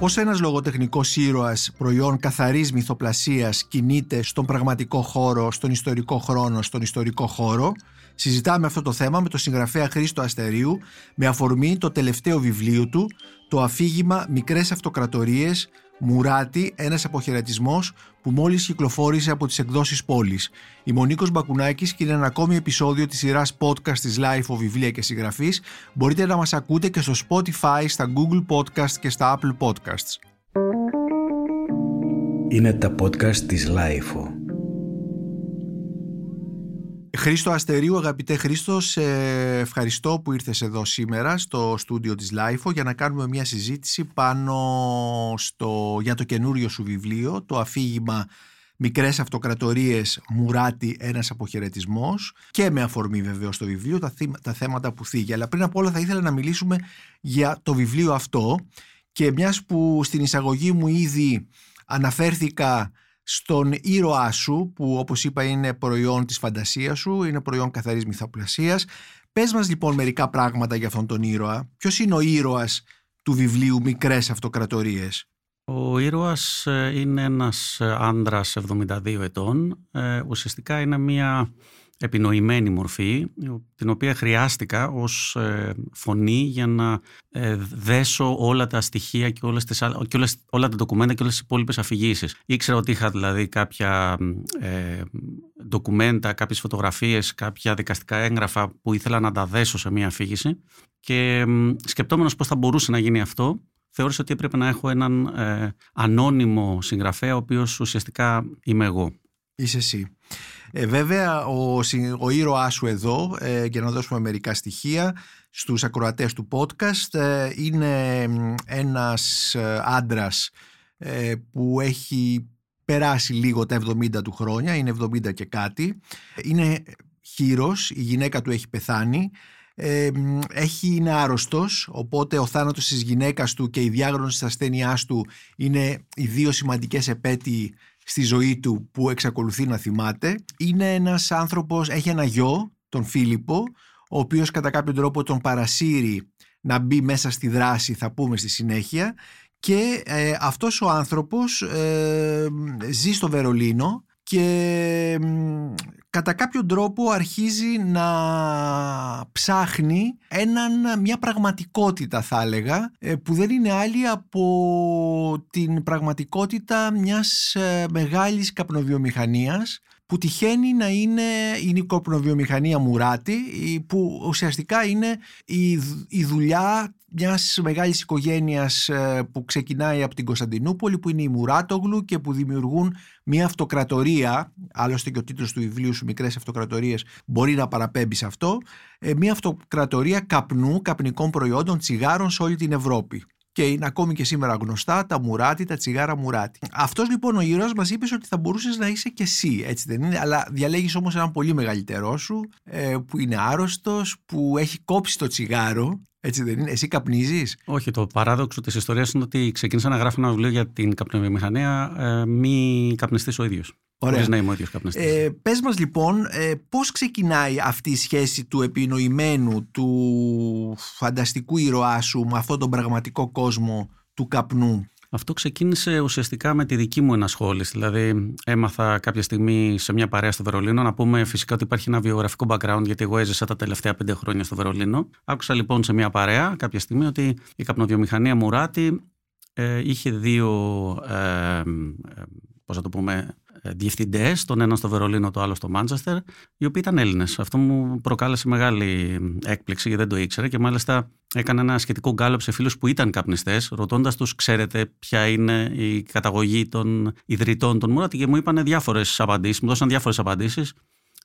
Πώς ένας λογοτεχνικός ήρωας προϊόν καθαρής μυθοπλασίας κινείται στον πραγματικό χώρο, στον ιστορικό χρόνο, στον ιστορικό χώρο. Συζητάμε αυτό το θέμα με τον συγγραφέα Χρήστο Αστερίου με αφορμή το τελευταίο βιβλίο του, το αφήγημα «Μικρές αυτοκρατορίες Μουράτη, ένας αποχαιρετισμός που μόλις κυκλοφόρησε από τις εκδόσεις πόλης. Είμαι ο Νίκος Μπακουνάκης και είναι ένα ακόμη επεισόδιο της σειράς podcast της Life of Βιβλία και Συγγραφής. Μπορείτε να μας ακούτε και στο Spotify, στα Google Podcast και στα Apple Podcasts. Είναι τα podcast της LiFO Χρήστο Αστερίου, αγαπητέ Χρήστο, σε ευχαριστώ που ήρθες εδώ σήμερα στο στούντιο της LiFO για να κάνουμε μια συζήτηση πάνω στο, για το καινούριο σου βιβλίο, το αφήγημα Μικρές Αυτοκρατορίες Μουράτη ένας αποχαιρετισμός και με αφορμή βεβαίως το βιβλίο τα, τα θέματα που θίγει. Αλλά πριν από όλα θα ήθελα να μιλήσουμε για το βιβλίο αυτό και μιας που στην εισαγωγή μου ήδη αναφέρθηκα στον ήρωά σου που όπως είπα είναι προϊόν της φαντασίας σου, είναι προϊόν καθαρής μυθοπλασίας. Πες μας λοιπόν μερικά πράγματα για αυτόν τον ήρωα. Ποιος είναι ο ήρωας του βιβλίου «Μικρές Αυτοκρατορίες» Ο ήρωας ε, είναι ένας ε, άντρας 72 ετών. Ε, ουσιαστικά είναι μια επινοημένη μορφή, την οποία χρειάστηκα ως ε, φωνή για να ε, δέσω όλα τα στοιχεία και, όλες τις, και όλες, όλα τα ντοκουμέντα και όλες τις υπόλοιπες αφηγήσεις. Ήξερα ότι είχα δηλαδή κάποια ε, ντοκουμέντα, κάποιες φωτογραφίες, κάποια δικαστικά έγγραφα που ήθελα να τα δέσω σε μια αφήγηση και σκεπτόμενος πώς θα μπορούσε να γίνει αυτό, θεώρησα ότι έπρεπε να έχω έναν ε, ανώνυμο συγγραφέα, ο οποίος ουσιαστικά είμαι εγώ. Είσαι εσύ. Ε, βέβαια, ο, ο ήρωάς σου εδώ, ε, για να δώσουμε μερικά στοιχεία, στους ακροατές του podcast, ε, είναι ένας ε, άντρας ε, που έχει περάσει λίγο τα 70 του χρόνια, είναι 70 και κάτι. Είναι χείρος, η γυναίκα του έχει πεθάνει, έχει, είναι άρρωστος, οπότε ο θάνατος της γυναίκας του και η διάγνωση της ασθένειάς του είναι οι δύο σημαντικές επέτειοι στη ζωή του που εξακολουθεί να θυμάται. Είναι ένας άνθρωπος, έχει ένα γιο, τον Φίλιππο, ο οποίος κατά κάποιο τρόπο τον παρασύρει να μπει μέσα στη δράση, θα πούμε στη συνέχεια. Και ε, αυτός ο άνθρωπος ε, ζει στο Βερολίνο και κατά κάποιο τρόπο αρχίζει να ψάχνει έναν, μια πραγματικότητα θα έλεγα ε, που δεν είναι άλλη από την πραγματικότητα μιας ε, μεγάλης καπνοβιομηχανίας που τυχαίνει να είναι η νοικοπνοβιομηχανία Μουράτη που ουσιαστικά είναι η, η δουλειά μιας μεγάλης οικογένειας ε, που ξεκινάει από την Κωνσταντινούπολη που είναι η Μουράτογλου και που δημιουργούν μια αυτοκρατορία άλλωστε και ο τίτλος του βιβλίου σου «Μικρές αυτοκρατορίες» μπορεί να παραπέμπει σε αυτό ε, μια αυτοκρατορία καπνού, καπνικών προϊόντων, τσιγάρων σε όλη την Ευρώπη και είναι ακόμη και σήμερα γνωστά τα μουράτι, τα τσιγάρα μουράτι. Αυτός λοιπόν ο ήρωα μας είπες ότι θα μπορούσες να είσαι και εσύ, έτσι δεν είναι, αλλά διαλέγεις όμως έναν πολύ μεγαλύτερό σου, ε, που είναι άρρωστος, που έχει κόψει το τσιγάρο. Έτσι δεν είναι. Εσύ καπνίζεις; Όχι. Το παράδοξο της ιστορίας είναι ότι ξεκίνησα να γράφω ένα βιβλίο για την καπνοβιομηχανία, ε, μη καπνιστής ο ίδιος. Ωραία. να είμαι ο ίδιος καπνιστής. Ε, Πες μας λοιπόν, ε, πώς ξεκινάει αυτή η σχέση του επινοημένου, του φανταστικού ήρωά σου με αυτόν τον πραγματικό κόσμο του καπνού; Αυτό ξεκίνησε ουσιαστικά με τη δική μου ενασχόληση. Δηλαδή, έμαθα κάποια στιγμή σε μια παρέα στο Βερολίνο να πούμε φυσικά ότι υπάρχει ένα βιογραφικό background, γιατί εγώ έζησα τα τελευταία πέντε χρόνια στο Βερολίνο. Άκουσα λοιπόν σε μια παρέα κάποια στιγμή ότι η καπνοβιομηχανία Μουράτη ε, είχε δύο. Ε, ε, πώς θα το πούμε, ε, διευθυντές, τον ένα στο Βερολίνο, το άλλο στο Μάντσεστερ, οι οποίοι ήταν Έλληνες. Αυτό μου προκάλεσε μεγάλη έκπληξη γιατί δεν το ήξερα και μάλιστα έκανα ένα σχετικό γκάλωπ σε φίλους που ήταν καπνιστές, ρωτώντας τους, ξέρετε ποια είναι η καταγωγή των ιδρυτών των Μουράτη και μου είπαν διάφορες απαντήσεις, μου δώσαν διάφορες απαντήσεις.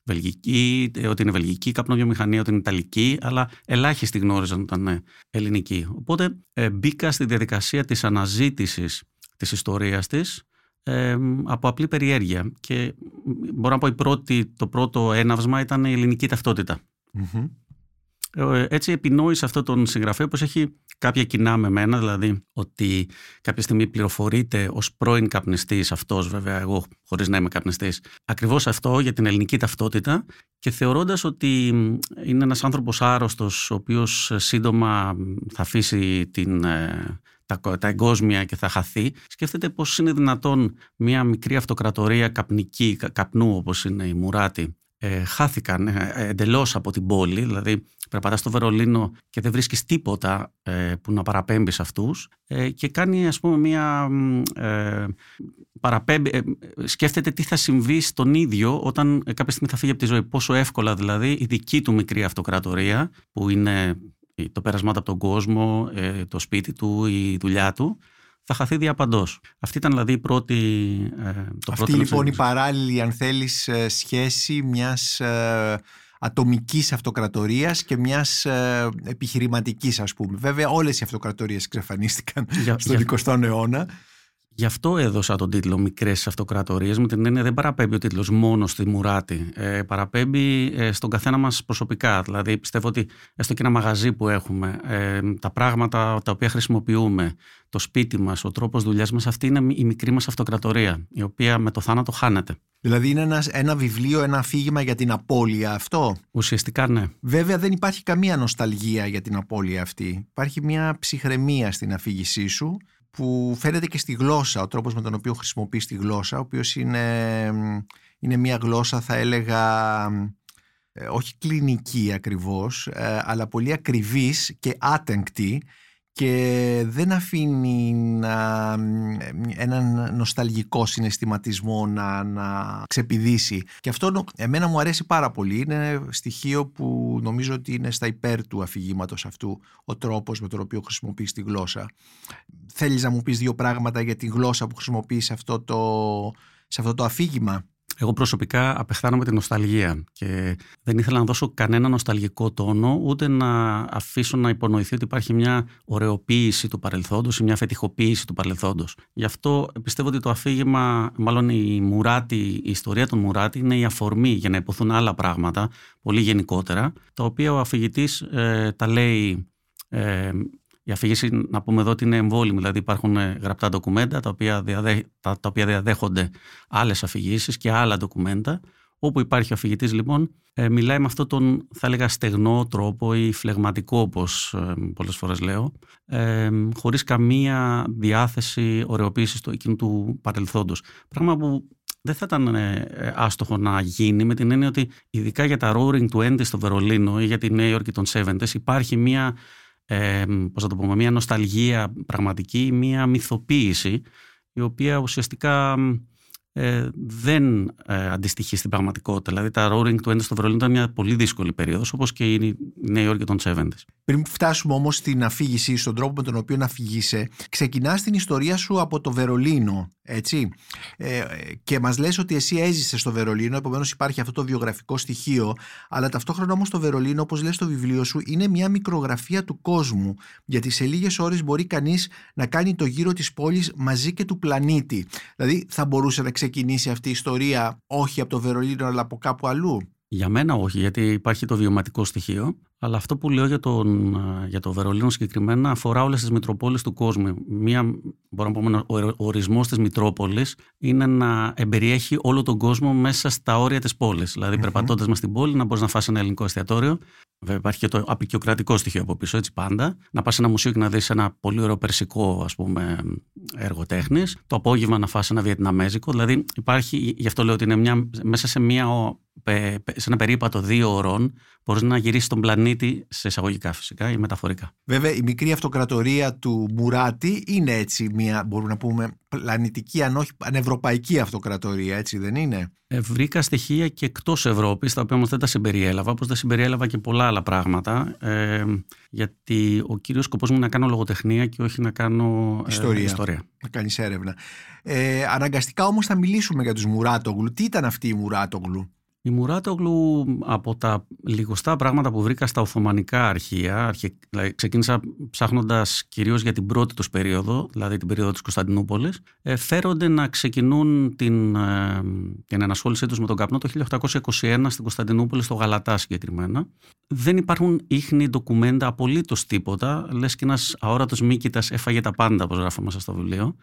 Βελγική, ε, ότι είναι βελγική καπνοβιομηχανία, ότι είναι ιταλική, αλλά ελάχιστοι γνώριζαν ότι ήταν ελληνική. Οπότε ε, μπήκα στη διαδικασία της αναζήτησης της ιστορίας της από απλή περιέργεια. Και μπορώ να πω η πρώτη, το πρώτο έναυσμα ήταν η ελληνική ε, Έτσι επινόησε αυτό τον συγγραφέα πως έχει κάποια κοινά με μένα, δηλαδή ότι κάποια στιγμή πληροφορείται ως πρώην καπνιστής αυτός βέβαια εγώ χωρίς να είμαι καπνιστής ακριβώς αυτό για την ελληνική ταυτότητα και θεωρώντας ότι είναι ένας άνθρωπος άρρωστος ο οποίος σύντομα θα αφήσει την, ε, τα, τα εγκόσμια και θα χαθεί. Σκέφτεται πώς είναι δυνατόν μια μικρή αυτοκρατορία καπνική, καπνού όπως είναι η Μουράτη, ε, χάθηκαν ε, εντελώς από την πόλη, δηλαδή περπατάς στο Βερολίνο και δεν βρίσκεις τίποτα ε, που να παραπέμπεις σε αυτούς ε, και κάνει ας πούμε μια ε, παραπέμπει, ε, σκέφτεται τι θα συμβεί στον ίδιο όταν κάποια στιγμή θα φύγει από τη ζωή. Πόσο εύκολα δηλαδή η δική του μικρή αυτοκρατορία που είναι το πέρασμα από τον κόσμο, το σπίτι του, η δουλειά του θα χαθεί διαπαντός. Αυτή ήταν δηλαδή η πρώτη. Το Αυτή λοιπόν η παράλληλη, αν θέλεις, σχέση μιας ατομικής αυτοκρατορίας και μιας ε, επιχειρηματικής ας πούμε. Βέβαια όλες οι αυτοκρατορίες εξαφανίστηκαν στον 20ο αιώνα. Γι' αυτό έδωσα τον τίτλο Μικρές Αυτοκρατορίες. Με την έννοια δεν παραπέμπει ο τίτλος μόνο στη Μουράτη. Ε, παραπέμπει ε, στον καθένα μας προσωπικά. Δηλαδή, πιστεύω ότι έστω και ένα μαγαζί που έχουμε, ε, τα πράγματα τα οποία χρησιμοποιούμε, το σπίτι μας, ο τρόπος δουλειάς μας, αυτή είναι η μικρή μας αυτοκρατορία, η οποία με το θάνατο χάνεται. Δηλαδή είναι ένας, ένα βιβλίο, ένα αφήγημα για την απώλεια αυτό; Ουσιαστικά ναι. Βέβαια δεν υπάρχει καμία νοσταλγία για την απώλεια αυτή. Υπάρχει μια ψυχραιμία στην αφήγησή σου που φαίνεται και στη γλώσσα, ο τρόπος με τον οποίο χρησιμοποιείς τη γλώσσα, ο οποίος είναι, είναι μια γλώσσα θα έλεγα ε, όχι κλινική ακριβώς, ε, αλλά πολύ ακριβής και άτεγκτη και δεν αφήνει να, έναν νοσταλγικό συναισθηματισμό να, να ξεπηδήσει. Και αυτό εμένα μου αρέσει πάρα πολύ. Είναι στοιχείο που νομίζω ότι είναι στα υπέρ του αφηγήματος αυτού ο τρόπος με τον οποίο χρησιμοποιείς τη γλώσσα. Θέλεις να μου πεις δύο πράγματα για τη γλώσσα που χρησιμοποιείς σε αυτό το, σε αυτό το αφήγημα; Εγώ προσωπικά απεχθάνομαι την νοσταλγία και δεν ήθελα να δώσω κανένα νοσταλγικό τόνο ούτε να αφήσω να υπονοηθεί ότι υπάρχει μια ωρεοποίηση του παρελθόντος ή μια φετιχοποίηση του παρελθόντος. Γι' αυτό πιστεύω ότι το αφήγημα, μάλλον η Μουράτη, η ιστορία των Μουράτη είναι η αφορμή για να υποθούν άλλα πράγματα πολύ γενικότερα, τα οποία ο αφηγητής ε, τα λέει ε, η αφήγηση, να πούμε εδώ ότι είναι εμβόλυμη, δηλαδή υπάρχουν ε, γραπτά ντοκουμέντα τα οποία, διαδέ, τα, τα οποία διαδέχονται άλλες αφηγήσεις και άλλα ντοκουμέντα. Όπου υπάρχει ο αφηγητής, λοιπόν, ε, μιλάει με αυτόν τον, θα έλεγα, στεγνό τρόπο ή φλεγματικό, όπως ε, πολλές φορές λέω, ε, χωρίς καμία διάθεση ωρεοποίησης του εκείνου του παρελθόντος. Πράγμα που δεν θα ήταν ε, άστοχο να γίνει με την έννοια ότι ειδικά για τα Roaring Twenties στο Βερολίνο ή για τη Νέα Υόρκη των 70s υπάρχει μια ε, πώς θα το πούμε, μια νοσταλγία πραγματική, μια μυθοποίηση η οποία ουσιαστικά ε, δεν ε, αντιστοιχεί στην πραγματικότητα. Δηλαδή τα Roaring Twenties στο Βερολίνο ήταν μια πολύ δύσκολη περίοδος, όπως και η Νέα Υόρκη των 70 Πριν φτάσουμε όμως στην αφήγηση, στον τρόπο με τον οποίο αφηγείσαι, ξεκινάς την ιστορία σου από το Βερολίνο, έτσι; Ε, και μας λες ότι εσύ έζησες στο Βερολίνο, επομένως υπάρχει αυτό το βιογραφικό στοιχείο, αλλά ταυτόχρονα όμως το Βερολίνο, όπως λες στο βιβλίο σου, είναι μια μικρογραφία του κόσμου. Γιατί σε λίγες ώρες μπορεί κανείς να κάνει το γύρο της πόλης μαζί και του πλανήτη. Δηλαδή θα μπορούσε να ξεκινήσει αυτή η ιστορία όχι από το Βερολίνο αλλά από κάπου αλλού; Για μένα όχι, γιατί υπάρχει το βιωματικό στοιχείο. Αλλά αυτό που λέω για, τον, για το Βερολίνο συγκεκριμένα αφορά όλες τις Μητροπόλεις του κόσμου. Μία, μπορώ να πούμε, ο ορισμός της Μητρόπολης είναι να εμπεριέχει όλο τον κόσμο μέσα στα όρια της πόλης. Δηλαδή, mm-hmm. περπατώντας μες στην πόλη, να μπορείς να φάσει ένα ελληνικό εστιατόριο. Βέβαια, υπάρχει και το απεικιοκρατικό στοιχείο από πίσω, έτσι πάντα. Να πας σε ένα μουσείο και να δεις ένα πολύ ωραίο περσικό ας πούμε, έργο τέχνης. Το απόγευμα να φάσει ένα βιετναμέζικο. Δηλαδή, υπάρχει, γι' αυτό λέω ότι είναι μια, μέσα σε μια σε ένα περίπατο δύο ωρών μπορείς να γυρίσεις τον πλανήτη σε εισαγωγικά φυσικά ή μεταφορικά. Βέβαια, η μικρή αυτοκρατορία του Μουράτη είναι έτσι μια, μπορούμε να πούμε, πλανητική, αν όχι πανευρωπαϊκή αυτοκρατορία, έτσι δεν είναι; Ε, βρήκα στοιχεία και εκτός Ευρώπης, τα οποία όμως δεν τα συμπεριέλαβα, όπως δεν συμπεριέλαβα και πολλά άλλα πράγματα. Ε, γιατί ο κύριος σκοπός μου είναι να κάνω λογοτεχνία και όχι να κάνω ε, ιστορία. ιστορία. Να κάνεις έρευνα. Ε, αναγκαστικά όμως θα μιλήσουμε για τους Μουράτογλου. Τι ήταν αυτή η Μουράτογλου; Η Μουράτογλου από τα λιγοστά πράγματα που βρήκα στα Οθωμανικά αρχεία, δηλαδή ξεκίνησα ψάχνοντας κυρίως για την πρώτη τους περίοδο, δηλαδή την περίοδο της Κωνσταντινούπολης, ε, φέρονται να ξεκινούν την, ε, την ενασχόλησή τους με τον καπνό το 1821 στην Κωνσταντινούπολη, στο Γαλατά συγκεκριμένα. Δεν υπάρχουν ίχνη ντοκουμέντα, απολύτως τίποτα, λες και ένας αόρατος μήκητας έφαγε τα πάντα, όπως γράφω μέσα στο βιβλίο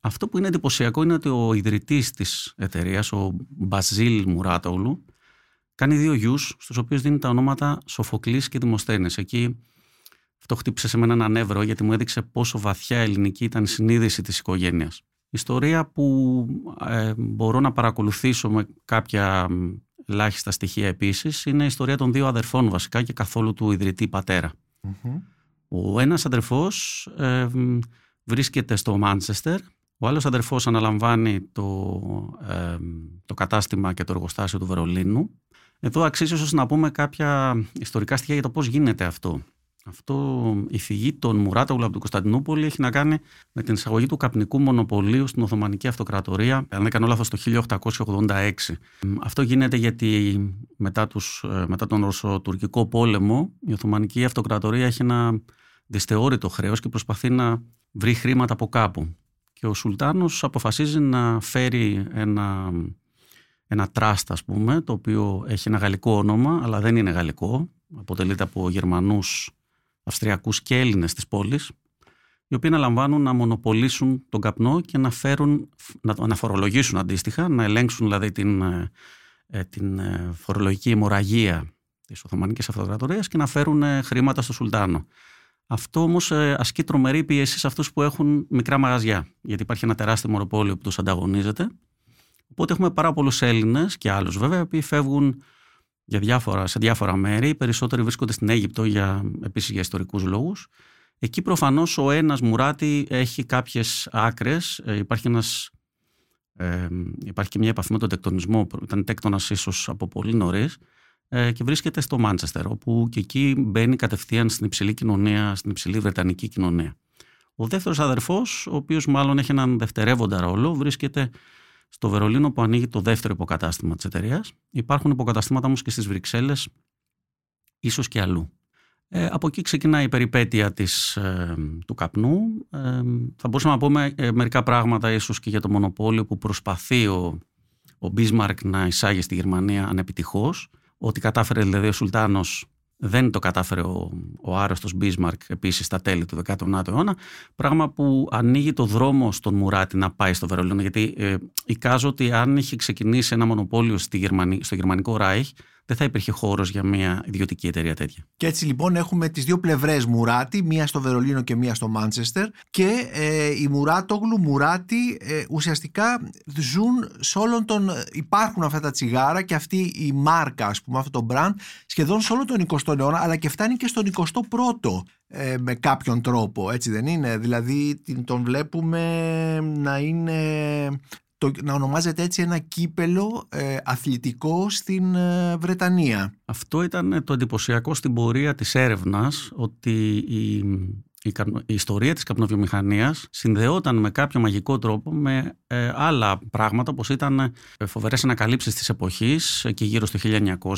αυτό που είναι εντυπωσιακό είναι ότι ο ιδρυτής της εταιρείας, ο Μπαζίλ Μουράτογλου, κάνει δύο γιους, στους οποίους δίνει τα ονόματα Σοφοκλής και Δημοσθένης. Εκεί Αυτό χτύπησε σε μένα ένα νεύρο γιατί μου έδειξε πόσο βαθιά ελληνική ήταν η συνείδηση της οικογένειας. Ιστορία που ε, μπορώ να παρακολουθήσω με κάποια ελάχιστα στοιχεία επίσης είναι η ιστορία των δύο αδερφών βασικά και καθόλου του ιδρυτή Ο ένας αδερφός ε, βρίσκεται στο Μάντσεστερ, ο άλλος αδερφός αναλαμβάνει το, ε, το κατάστημα και το εργοστάσιο του Βερολίνου. Εδώ αξίζει ίσως να πούμε κάποια ιστορικά στοιχεία για το πώς γίνεται αυτό. Αυτό η φυγή των Μουράτογλου από την Κωνσταντινούπολη έχει να κάνει με την εισαγωγή του καπνικού μονοπωλίου στην Οθωμανική Αυτοκρατορία, αν δεν κάνω λάθος, το 1886. Αυτό γίνεται γιατί μετά, τους, ε, μετά τον Ρωσοτουρκικό πόλεμο η Οθωμανική Αυτοκρατορία έχει ένα δυστεώρητο χρέος και προσπαθεί να βρει χρήματα από κάπου. Και ο Σουλτάνος αποφασίζει να φέρει ένα, ένα τράστ, ας πούμε, το οποίο έχει ένα γαλλικό όνομα, αλλά δεν είναι γαλλικό. Αποτελείται από Γερμανούς Αυστριακούς και Έλληνες της πόλης, οι οποίοι αναλαμβάνουν να μονοπολίσουν τον καπνό και να, φέρουν, να, φορολογήσουν αντίστοιχα, να ελέγξουν δηλαδή την, ε, ε, την ε, φορολογική αιμορραγία της Οθωμανικής Αυτοκρατορίας και να φέρουν χρήματα στο Σουλτάνο. Αυτό όμως ασκεί τρομερή πίεση σε αυτούς που έχουν μικρά μαγαζιά, γιατί υπάρχει ένα τεράστιο μονοπόλιο που τους ανταγωνίζεται. Οπότε έχουμε πάρα πολλούς Έλληνες και άλλους βέβαια, που φεύγουν για διάφορα, σε διάφορα μέρη. Οι περισσότεροι βρίσκονται στην Αίγυπτο για, επίσης για ιστορικούς λόγους. Εκεί προφανώς ο ένας Μουράτη έχει κάποιες άκρες. Ε, υπάρχει, ένας, ε, υπάρχει και μια επαφή με τον τεκτονισμό. Ήταν τέκτονας ίσως από πολύ νωρίς. Ε, και βρίσκεται στο Μάντσεστερ, όπου και εκεί μπαίνει κατευθείαν στην υψηλή κοινωνία, στην υψηλή βρετανική κοινωνία. Ο δεύτερος αδερφός, ο οποίος μάλλον έχει έναν δευτερεύοντα ρόλο, βρίσκεται στο Βερολίνο που ανοίγει το δεύτερο υποκατάστημα της εταιρείας. Υπάρχουν υποκαταστήματα όμως και στις Βρυξέλλες, ίσως και αλλού. Ε, από εκεί ξεκινάει η περιπέτεια της, ε, του καπνού. Ε, θα μπορούσαμε να πούμε ε, μερικά πράγματα ίσως και για το μονοπόλιο που προσπαθεί ο, ο Bismarck να εισάγει στη Γερμανία ανεπιτυχώς. Ότι κατάφερε δηλαδή ο Σουλτάνος δεν το κατάφερε ο, ο άρρωστος Μπίσμαρκ επίσης στα τέλη του 19ου αιώνα, πράγμα που ανοίγει το δρόμο στον Μουράτη να πάει στο Βερολίνο, γιατί ε, εικάζω ότι αν είχε ξεκινήσει ένα μονοπόλιο στη Γερμανία, στο γερμανικό Ράιχ, δεν θα υπήρχε χώρος για μια ιδιωτική εταιρεία τέτοια. Και έτσι λοιπόν έχουμε τις δύο πλευρές Μουράτη, μία στο Βερολίνο και μία στο Μάντσεστερ και ε, η Μουράτογλου, Μουράτη ε, ουσιαστικά ζουν σε όλον τον... υπάρχουν αυτά τα τσιγάρα και αυτή η μάρκα ας πούμε, αυτό το brand σχεδόν σε όλο τον 20ο αιώνα αλλά και φτάνει και στον 21ο ε, με κάποιον τρόπο, έτσι δεν είναι; Δηλαδή τον βλέπουμε να είναι να ονομάζεται έτσι ένα κύπελο ε, αθλητικό στην ε, Βρετανία. Αυτό ήταν το εντυπωσιακό στην πορεία της έρευνας, ότι η, η, ιστορία της καπνοβιομηχανίας συνδεόταν με κάποιο μαγικό τρόπο με ε, άλλα πράγματα, όπως ήταν ε, φοβερές ανακαλύψεις της εποχής, εκεί γύρω στο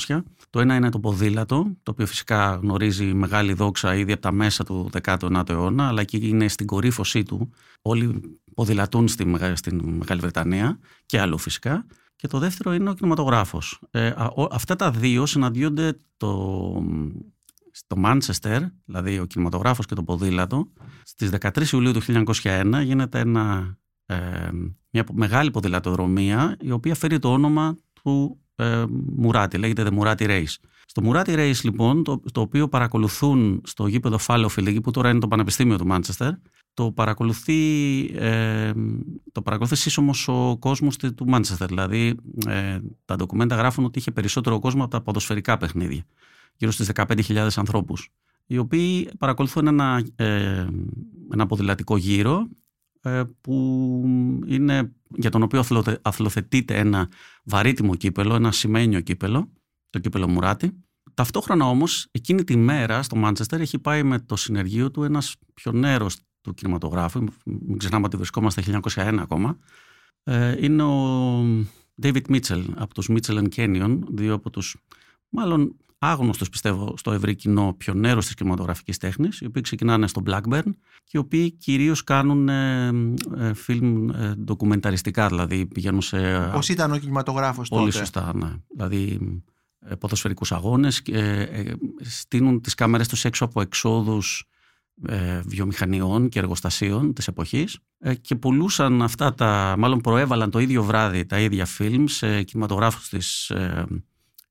1900. Το ένα είναι το ποδήλατο, το οποίο φυσικά γνωρίζει μεγάλη δόξα ήδη από τα μέσα του 19ου αιώνα, αλλά εκεί είναι στην κορύφωσή του. Όλοι ποδηλατούν στη, στην Μεγάλη Βρετανία και αλλού φυσικά. Και το δεύτερο είναι ο κινηματογράφος. Ε, αυτά τα δύο συναντιόνται το, στο Μάντσεστερ, δηλαδή ο κινηματογράφος και το ποδήλατο. Στις 13 Ιουλίου του 1901 γίνεται ένα, ε, μια μεγάλη ποδηλατοδρομία η οποία φέρει το όνομα του ε, Μουράτη, λέγεται The Murati Race. Στο Murati Race λοιπόν, το, το οποίο παρακολουθούν στο γήπεδο Fallowfield, που τώρα είναι το Πανεπιστήμιο του Μάντσεστερ, το παρακολουθεί, ε, το παρακολουθεί σύσσωμος ο κόσμος του Μάντσεστερ. Δηλαδή ε, τα ντοκουμέντα γράφουν ότι είχε περισσότερο κόσμο από τα ποδοσφαιρικά παιχνίδια. Γύρω στις 15.000 ανθρώπους. Οι οποίοι παρακολουθούν ένα, ε, ένα ποδηλατικό γύρο ε, που είναι, για τον οποίο αθλοθετείται ένα βαρύτιμο κύπελο, ένα σημαίνιο κύπελο, το κύπελο Μουράτη. Ταυτόχρονα όμως εκείνη τη μέρα στο Μάντσεστερ έχει πάει με το συνεργείο του ένας πιονέρος του κινηματογράφου, μην ξεχνάμε ότι βρισκόμαστε 1901 ακόμα, ε, είναι ο David Mitchell από τους Mitchell Canyon, δύο από τους μάλλον άγνωστος πιστεύω στο ευρύ κοινό πιονέρος της κινηματογραφικής τέχνης, οι οποίοι ξεκινάνε στο Blackburn και οι οποίοι κυρίως κάνουν ε, ε, φιλμ ε, ντοκουμενταριστικά, δηλαδή πηγαίνουν σε... Πώς ήταν ο κινηματογράφος τότε; Πολύ σωστά, ναι. Δηλαδή ποδοσφαιρικούς αγώνες, ε, στείνουν τις κάμερες τους έξω από εξόδους ε, βιομηχανιών και εργοστασίων της εποχής ε, και πουλούσαν αυτά τα, μάλλον προέβαλαν το ίδιο βράδυ τα ίδια φιλμ σε κινηματογράφους της, ε,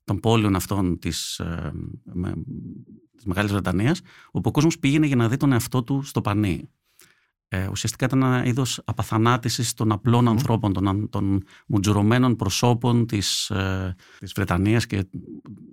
των πόλεων αυτών της, της Μεγάλης Βρετανίας, όπου ο κόσμος πήγαινε για να δει τον εαυτό του στο πανί. Ε, ουσιαστικά ήταν ένα είδος απαθανάτησης των απλων ανθρώπων, των, των μουτζουρωμένων προσώπων της ε, της Βρετανίας και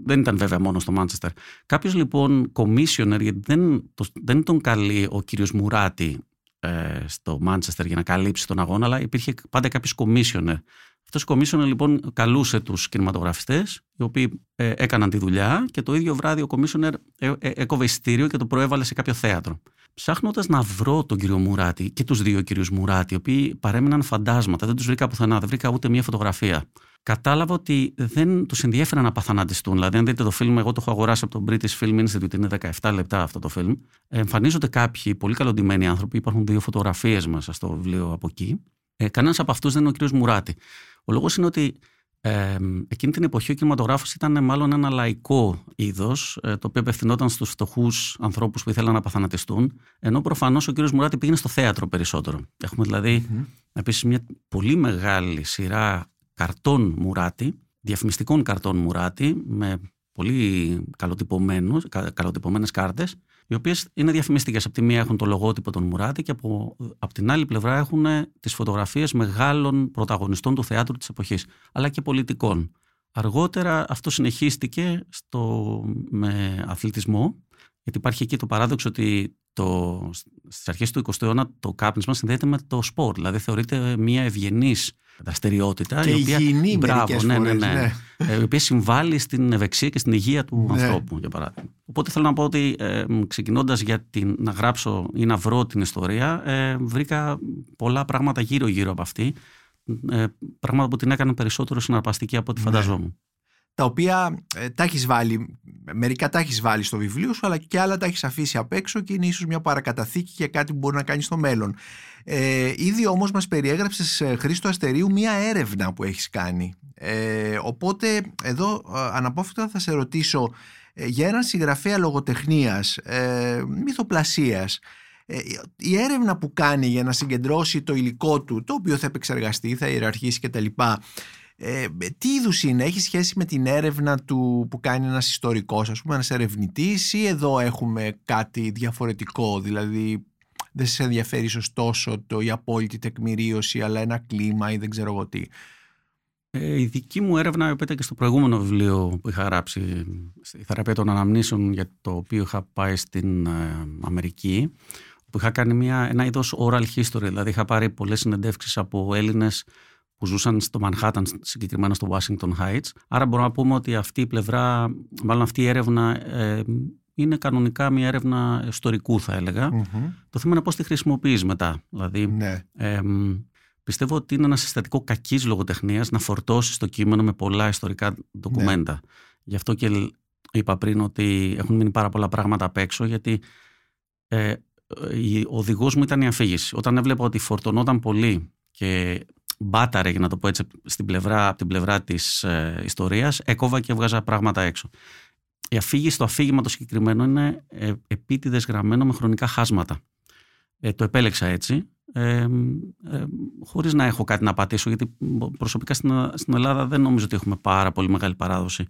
δεν ήταν βέβαια μόνο στο Μάντσεστερ. Κάποιος λοιπόν commissioner, γιατί δεν, το, δεν τον καλεί ο κύριος Μουράτη ε, στο Μάντσεστερ για να καλύψει τον αγώνα, αλλά υπήρχε πάντα κάποιος commissioner. Αυτός ο commissioner λοιπόν καλούσε τους κινηματογραφιστές, οι οποίοι ε, έκαναν τη δουλειά και το ίδιο βράδυ ο commissioner ε, ε, έκοβε εισιτήριο και το προέβαλε σε κάποιο θέατρο. Ψάχνοντας να βρω τον κύριο Μουράτη και τους δύο κυρίους Μουράτη, οι οποίοι παρέμειναν φαντάσματα, δεν τους βρήκα πουθενά, δεν βρήκα ούτε μία φωτογραφία. Κατάλαβα ότι δεν τους ενδιέφερε να παθανατιστούν. Δηλαδή, αν δείτε το φιλμ, εγώ το έχω αγοράσει από το British Film Institute, είναι 17 λεπτά αυτό το φιλμ. Εμφανίζονται κάποιοι πολύ καλοντημένοι άνθρωποι, υπάρχουν δύο φωτογραφίες μέσα στο βιβλίο από εκεί. Ε, Κανένας από αυτούς δεν είναι ο κύριος Μουράτη. Ο λόγος είναι ότι ε, εκείνη την εποχή ο κινηματογράφος ήταν μάλλον ένα λαϊκό είδος, ε, το οποίο απευθυνόταν στους φτωχούς ανθρώπους που ήθελαν να παθανατιστούν, ενώ προφανώς ο κ. Μουράτη πήγαινε στο θέατρο περισσότερο. Έχουμε δηλαδή mm-hmm. επίσης μια πολύ μεγάλη σειρά καρτών Μουράτη, διαφημιστικών καρτών Μουράτη, με πολύ καλοτυπωμένες κάρτες, οι οποίες είναι διαφημιστικές. Από τη μία έχουν το λογότυπο των Μουράτη και από, από την άλλη πλευρά έχουν τις φωτογραφίες μεγάλων πρωταγωνιστών του θεάτρου της εποχής, αλλά και πολιτικών. Αργότερα αυτό συνεχίστηκε στο, με αθλητισμό, γιατί υπάρχει εκεί το παράδοξο ότι το, στις αρχές του 20ου αιώνα το κάπνισμα συνδέεται με το σπορ, δηλαδή θεωρείται μια ευγενής δραστηριότητα. Και η οποία, υγιεινή μπράβο, ναι, ναι, ναι, ναι. Ε, η οποία συμβάλλει στην ευεξία και στην υγεία του ναι. ανθρώπου, για παράδειγμα. Οπότε θέλω να πω ότι ε, ξεκινώντας για την, να γράψω ή να βρω την ιστορία, ε, βρήκα πολλά πράγματα γύρω-γύρω από αυτή. Ε, πράγματα που την έκανε περισσότερο συναρπαστική από ό,τι ναι. φανταζόμουν τα οποία ε, τα έχεις βάλει, μερικά τα έχεις βάλει στο βιβλίο σου, αλλά και άλλα τα έχεις αφήσει απ' έξω και είναι ίσως μια παρακαταθήκη για κάτι που μπορεί να κάνεις στο μέλλον. Ε, ήδη όμως μας περιέγραψες, ε, Χρήστο Αστερίου, μια έρευνα που έχεις κάνει. Ε, οπότε εδώ ε, αναπόφευκτα θα σε ρωτήσω ε, για έναν συγγραφέα λογοτεχνίας, ε, μυθοπλασίας, η έρευνα που κάνει για να συγκεντρώσει το υλικό του, το οποίο θα επεξεργαστεί, θα ιεραρχήσει κτλ. Ε, τι είδους είναι, έχει σχέση με την έρευνα του που κάνει ένας ιστορικός, ας πούμε, ένας ερευνητής ή εδώ έχουμε κάτι διαφορετικό, δηλαδή δεν σε ενδιαφέρει ωστόσο το, η απόλυτη τεκμηρίωση αλλά ένα κλίμα ή δεν ξέρω εγώ τι; Ε, η δική μου έρευνα έπεται και στο προηγούμενο βιβλίο που είχα γράψει η θεραπεία των αναμνήσεων για το οποίο είχα πάει στην ε, Αμερική που είχα κάνει μια, ένα είδος oral history δηλαδή είχα πάρει πολλές συνεντεύξεις από Έλληνες που ζούσαν στο Manhattan, συγκεκριμένα στο Washington Heights. Άρα μπορούμε να πούμε ότι αυτή η πλευρά, μάλλον αυτή η έρευνα ε, είναι κανονικά μια έρευνα ιστορικού θα έλεγα. Το θέμα είναι πώς τη χρησιμοποιείς μετά. Δηλαδή, ναι. ε, πιστεύω ότι είναι ένας συστατικό κακής λογοτεχνίας να φορτώσεις το κείμενο με πολλά ιστορικά ντοκουμέντα. Ναι. Γι' αυτό και είπα πριν ότι έχουν μείνει πάρα πολλά πράγματα απ' έξω γιατί ε, ο οδηγός μου ήταν η αφήγηση. Όταν έβλεπα ότι φορτωνόταν πολύ και μπάταρε, για να το πω έτσι, στην πλευρά, από την πλευρά της ε, ιστορίας, έκοβα και έβγαζα πράγματα έξω. Η αφήγηση, το αφήγημα το συγκεκριμένο είναι ε, επίτηδες γραμμένο με χρονικά χάσματα. Ε, το επέλεξα έτσι, ε, ε, χωρίς να έχω κάτι να πατήσω, γιατί προσωπικά στην, στην Ελλάδα δεν νομίζω ότι έχουμε πάρα πολύ μεγάλη παράδοση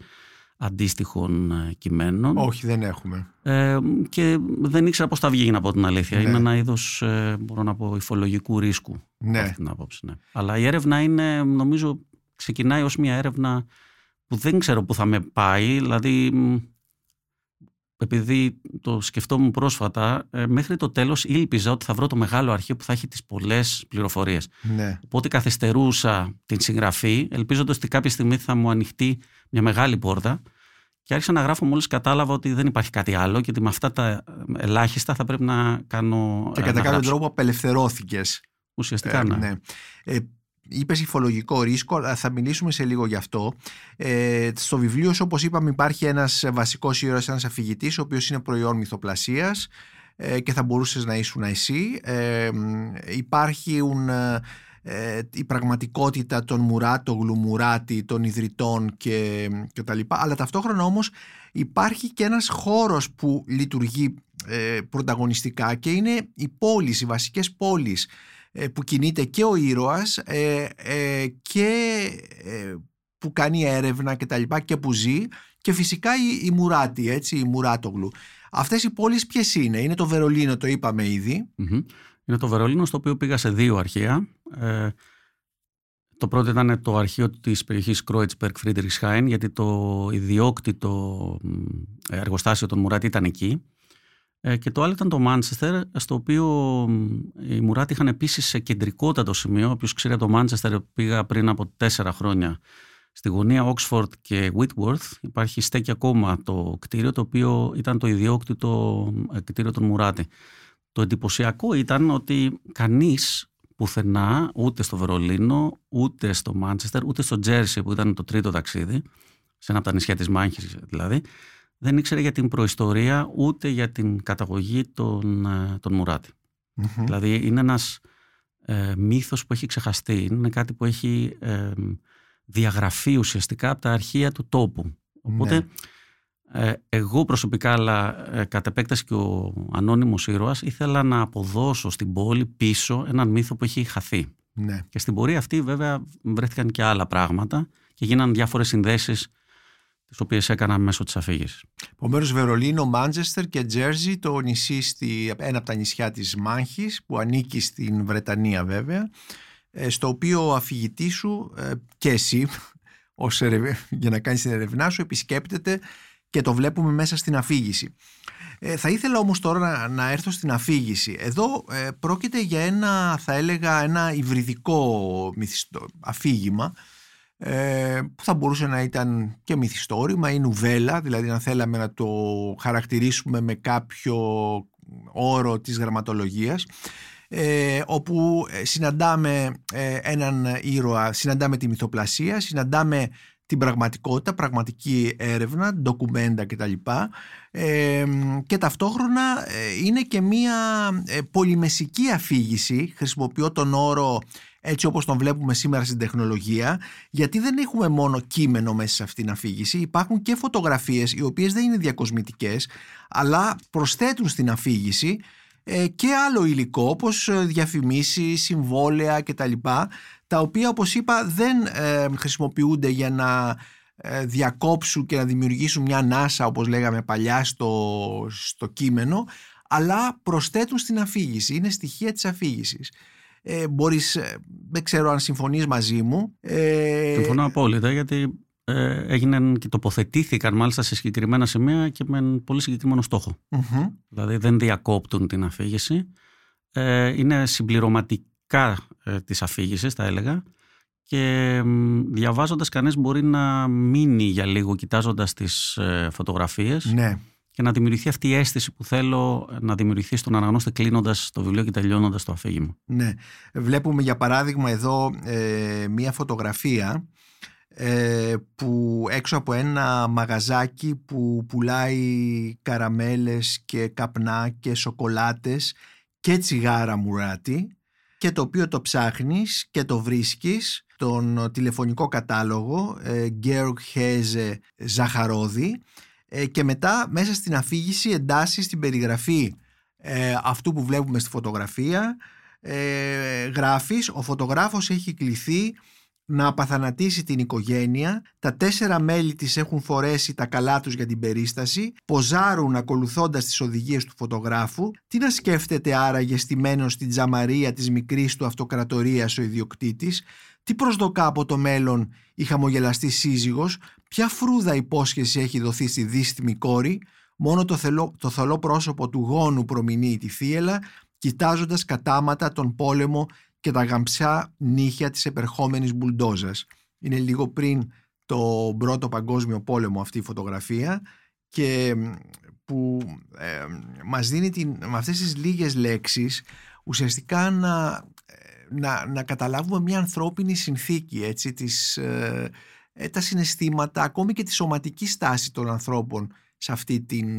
αντίστοιχων ε, κειμένων. Όχι, δεν έχουμε. Ε, και δεν ήξερα πώς θα βγει, να πω την αλήθεια. Ναι. Είναι ένα είδος, ε, μπορώ να πω, υφολογικού ρίσκου. Ναι. Αυτή την άποψη, ναι. Αλλά η έρευνα είναι, νομίζω, ξεκινάει ως μια έρευνα που δεν ξέρω πού θα με πάει. Δηλαδή, επειδή το σκεφτόμουν πρόσφατα, ε, μέχρι το τέλος ήλπιζα ότι θα βρω το μεγάλο αρχείο που θα έχει τις πολλές πληροφορίες. Ναι. Οπότε καθυστερούσα την συγγραφή, ελπίζοντας ότι κάποια στιγμή θα μου ανοιχτεί μια μεγάλη πόρτα και άρχισα να γράφω μόλις κατάλαβα ότι δεν υπάρχει κάτι άλλο και ότι με αυτά τα ελάχιστα θα πρέπει να κάνω Και κατά κάποιο τρόπο απελευθερώθηκες. Ουσιαστικά, ε, ναι. ναι. Ε, Είπες υφολογικό ρίσκο, αλλά θα μιλήσουμε σε λίγο γι' αυτό. Ε, στο βιβλίο σου, όπως είπαμε, υπάρχει ένας βασικός ήρωας, ένας αφηγητής, ο οποίος είναι προϊόν μυθοπλασίας ε, και θα μπορούσες να ήσουν εσύ. Ε, υπάρχουν ε, η πραγματικότητα των Μουράτο, Γλουμουράτη, των ιδρυτών και, και τα λοιπά, αλλά ταυτόχρονα όμως υπάρχει και ένας χώρος που λειτουργεί ε, πρωταγωνιστικά και είναι οι πόλεις, οι βασικές πόλεις ε, που κινείται και ο ήρωας ε, ε, και που κάνει έρευνα και τα λοιπά και που ζει και φυσικά η, η Μουράτη, έτσι, η Μουράτογλου. Αυτές οι πόλεις ποιες είναι, είναι το Βερολίνο, το είπαμε Είναι το Βερολίνο στο οποίο πήγα σε δύο αρχεία. Ε, το πρώτο ήταν το αρχείο της περιοχής Κρόιτσπερκ Friedrichshain γιατί το ιδιόκτητο εργοστάσιο των Μουράτη ήταν εκεί. Ε, και το άλλο ήταν το Μάντσεστερ, στο οποίο οι Μουράτη είχαν επίσης σε κεντρικότατο σημείο. Όποιος ξέρει το Μάντσεστερ, πήγα πριν από τέσσερα χρόνια στη γωνία Oxford και Whitworth. Υπάρχει, στέκει ακόμα το κτίριο, το οποίο ήταν το ιδιόκτητο ε, κτίριο των Μουράτη. Το εντυπωσιακό ήταν ότι κανείς πουθενά, ούτε στο Βερολίνο, ούτε στο Μάντσεστερ, ούτε στο Τζέρσι που ήταν το τρίτο ταξίδι, σε ένα από τα νησιά της Μάχης δηλαδή, δεν ήξερε για την προϊστορία ούτε για την καταγωγή των, ε, των μουρατη Δηλαδή είναι ένας ε, μύθος που έχει ξεχαστεί, είναι κάτι που έχει ε, διαγραφεί ουσιαστικά από τα αρχεία του τόπου. Οπότε ναι. ε, εγώ προσωπικά, αλλά ε, κατ' επέκταση και ο ανώνυμος ήρωας, ήθελα να αποδώσω στην πόλη πίσω έναν μύθο που έχει χαθεί. Ναι. Και στην πορεία αυτή βέβαια βρέθηκαν και άλλα πράγματα και γίναν διάφορες συνδέσεις τις οποίες έκανα μέσω της αφήγησης. Επομένως, Βερολίνο, Μάντζεστερ και Τζέρζι, το νησί στη, ένα από τα νησιά της Μάχης που ανήκει στην Βρετανία βέβαια ε, στο οποίο ο αφηγητής σου ε, και εσύ ως για να κάνεις την ερευνά σου επισκέπτεται και το βλέπουμε μέσα στην αφήγηση. Ε, θα ήθελα όμως τώρα να, να έρθω στην αφήγηση. Εδώ ε, πρόκειται για ένα θα έλεγα ένα υβριδικό αφήγημα ε, που θα μπορούσε να ήταν και μυθιστόρημα ή νουβέλα, δηλαδή να θέλαμε να το χαρακτηρίσουμε με κάποιο όρο της γραμματολογίας ε, όπου ε, συναντάμε ε, έναν ήρωα, συναντάμε τη μυθοπλασία, συναντάμε την πραγματικότητα, πραγματική έρευνα, ντοκουμέντα κτλ. Ε, και ταυτόχρονα είναι και μία πολυμεσική αφήγηση, χρησιμοποιώ τον όρο έτσι όπως τον βλέπουμε σήμερα στην τεχνολογία, γιατί δεν έχουμε μόνο κείμενο μέσα σε αυτήν την αφήγηση, υπάρχουν και φωτογραφίες οι οποίες δεν είναι διακοσμητικές, αλλά προσθέτουν στην αφήγηση ε, και άλλο υλικό όπως ε, διαφημίσεις, συμβόλαια κτλ. Τα οποία όπως είπα δεν ε, χρησιμοποιούνται για να διακόψουν και να δημιουργήσουν μια νάσα όπως λέγαμε παλιά στο, στο κείμενο αλλά προσθέτουν στην αφήγηση, είναι στοιχεία της αφήγησης. Ε, μπορείς, δεν ξέρω αν συμφωνείς μαζί μου. Ε, Συμφωνώ απόλυτα γιατί ε, έγιναν και τοποθετήθηκαν μάλιστα σε συγκεκριμένα σημεία και με πολύ συγκεκριμένο Δηλαδή δεν διακόπτουν την αφήγηση. Ε, είναι συμπληρωματικά ε, της αφήγησης θα έλεγα και διαβάζοντας κανείς μπορεί να μείνει για λίγο κοιτάζοντας τις ε, φωτογραφίες ναι. Και να δημιουργηθεί αυτή η αίσθηση που θέλω να δημιουργηθεί στον αναγνώστη κλείνοντας το βιβλίο και τελειώνοντας το αφήγημα. Ναι. Βλέπουμε για παράδειγμα εδώ ε, μία φωτογραφία ε, που έξω από ένα μαγαζάκι που πουλάει καραμέλες και καπνά και σοκολάτες και τσιγάρα μουράτι και το οποίο το ψάχνεις και το βρίσκεις τον τηλεφωνικό κατάλογο ε, Georg Heze Ζαχαρόδη ε, και μετά μέσα στην αφήγηση εντάσσεις την περιγραφή ε, αυτού που βλέπουμε στη φωτογραφία ε, γράφεις ο φωτογράφος έχει κληθεί να απαθανατήσει την οικογένεια, τα τέσσερα μέλη της έχουν φορέσει τα καλά τους για την περίσταση, ποζάρουν ακολουθώντας τις οδηγίες του φωτογράφου, τι να σκέφτεται άραγε στημένο στην τζαμαρία της μικρής του αυτοκρατορίας ο ιδιοκτήτης, τι προσδοκά από το μέλλον η χαμογελαστή σύζυγος, ποια φρούδα υπόσχεση έχει δοθεί στη δύστημη κόρη, μόνο το, θελό, το θολό πρόσωπο του γόνου προμηνύει τη θύελα, κοιτάζοντας κατάματα τον πόλεμο και τα γαμψά νύχια της επερχόμενης μπουλντόζας. Είναι λίγο πριν το πρώτο παγκόσμιο πόλεμο αυτή η φωτογραφία και που ε, μας δίνει την, με αυτές τις λίγες λέξεις ουσιαστικά να, ε, να, να καταλάβουμε μια ανθρώπινη συνθήκη έτσι, της, ε, ε, τα συναισθήματα ακόμη και τη σωματική στάση των ανθρώπων σε αυτή την,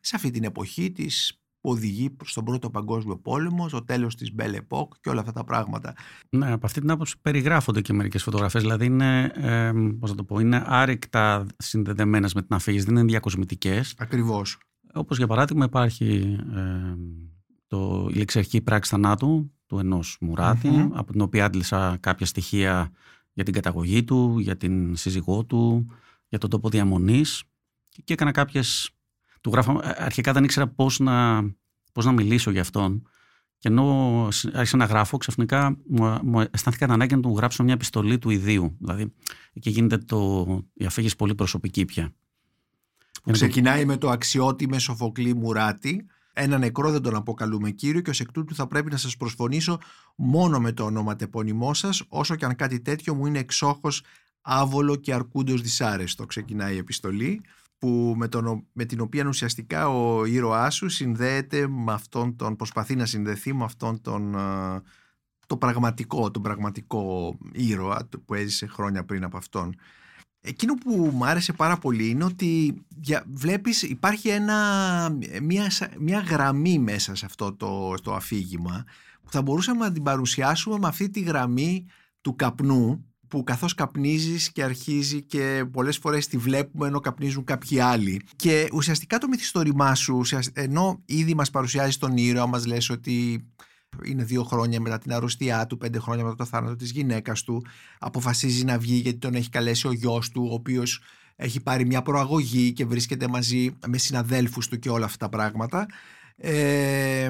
σε αυτή την εποχή της που οδηγεί στον Πρώτο Παγκόσμιο Πόλεμο, στο τέλος της Belle Époque και όλα αυτά τα πράγματα. Ναι, από αυτή την άποψη περιγράφονται και μερικές φωτογραφίες. Δηλαδή είναι, ε, πώς το πω, είναι άρρηκτα συνδεδεμένες με την αφήγηση, δεν είναι διακοσμητικές. Ακριβώς. Όπως για παράδειγμα υπάρχει ε, το, η λεξιαρχική πράξη θανάτου του ενός Μουράτη, από την οποία άντλησα κάποια στοιχεία για την καταγωγή του, για την σύζυγό του, για τον τόπο διαμονής και έκανα κάποιες... Του γράφω, αρχικά δεν ήξερα πώς να, πώς να μιλήσω για αυτόν και ενώ άρχισα να γράφω, ξαφνικά μου, μου αισθάνθηκα την ανάγκη να του γράψω μια επιστολή του ιδίου. Δηλαδή, εκεί γίνεται το, η αφήγηση πολύ προσωπική πια. Ξεκινάει με το αξιότιμε Σοφοκλή Μουράτη. Ένα νεκρό δεν τον αποκαλούμε κύριο και ως εκ τούτου θα πρέπει να σας προσφωνήσω μόνο με το ονοματεπώνυμό σας, όσο και αν κάτι τέτοιο μου είναι εξόχως άβολο και αρκούντος δυσάρεστο. Ξεκινάει η επιστολή που με, τον, με την οποία ουσιαστικά ο ήρωάς σου συνδέεται με αυτόν τον, προσπαθεί να συνδεθεί με αυτόν τον το πραγματικό, τον πραγματικό ήρωα που έζησε χρόνια πριν από αυτόν. Εκείνο που μου άρεσε πάρα πολύ είναι ότι για, βλέπεις υπάρχει ένα, μια, μια γραμμή μέσα σε αυτό το, το αφήγημα που θα μπορούσαμε να την παρουσιάσουμε με αυτή τη γραμμή του καπνού που καθώς καπνίζεις και αρχίζει και πολλές φορές τη βλέπουμε ενώ καπνίζουν κάποιοι άλλοι. Και ουσιαστικά το μυθιστόρημά σου, ενώ ήδη μας παρουσιάζεις τον ήρωα, μας λες ότι είναι δύο χρόνια μετά την αρρωστιά του, πέντε χρόνια μετά το θάνατο της γυναίκας του, αποφασίζει να βγει γιατί τον έχει καλέσει ο γιος του, ο οποίος έχει πάρει μια προαγωγή και βρίσκεται μαζί με συναδέλφους του και όλα αυτά τα πράγματα. Ε, ε,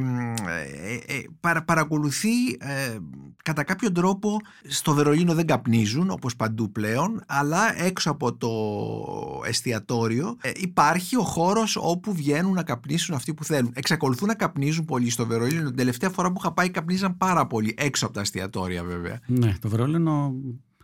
ε παρακολουθεί ε, κατά κάποιο τρόπο στο Βερολίνο δεν καπνίζουν όπως παντού πλέον αλλά έξω από το εστιατόριο υπάρχει ο χώρος όπου βγαίνουν να καπνίσουν αυτοί που θέλουν. Εξακολουθούν να καπνίζουν πολύ στο Βερολίνο. Την τελευταία φορά που είχα πάει καπνίζαν πάρα πολύ έξω από τα εστιατόρια βέβαια. Ναι το Βερολίνο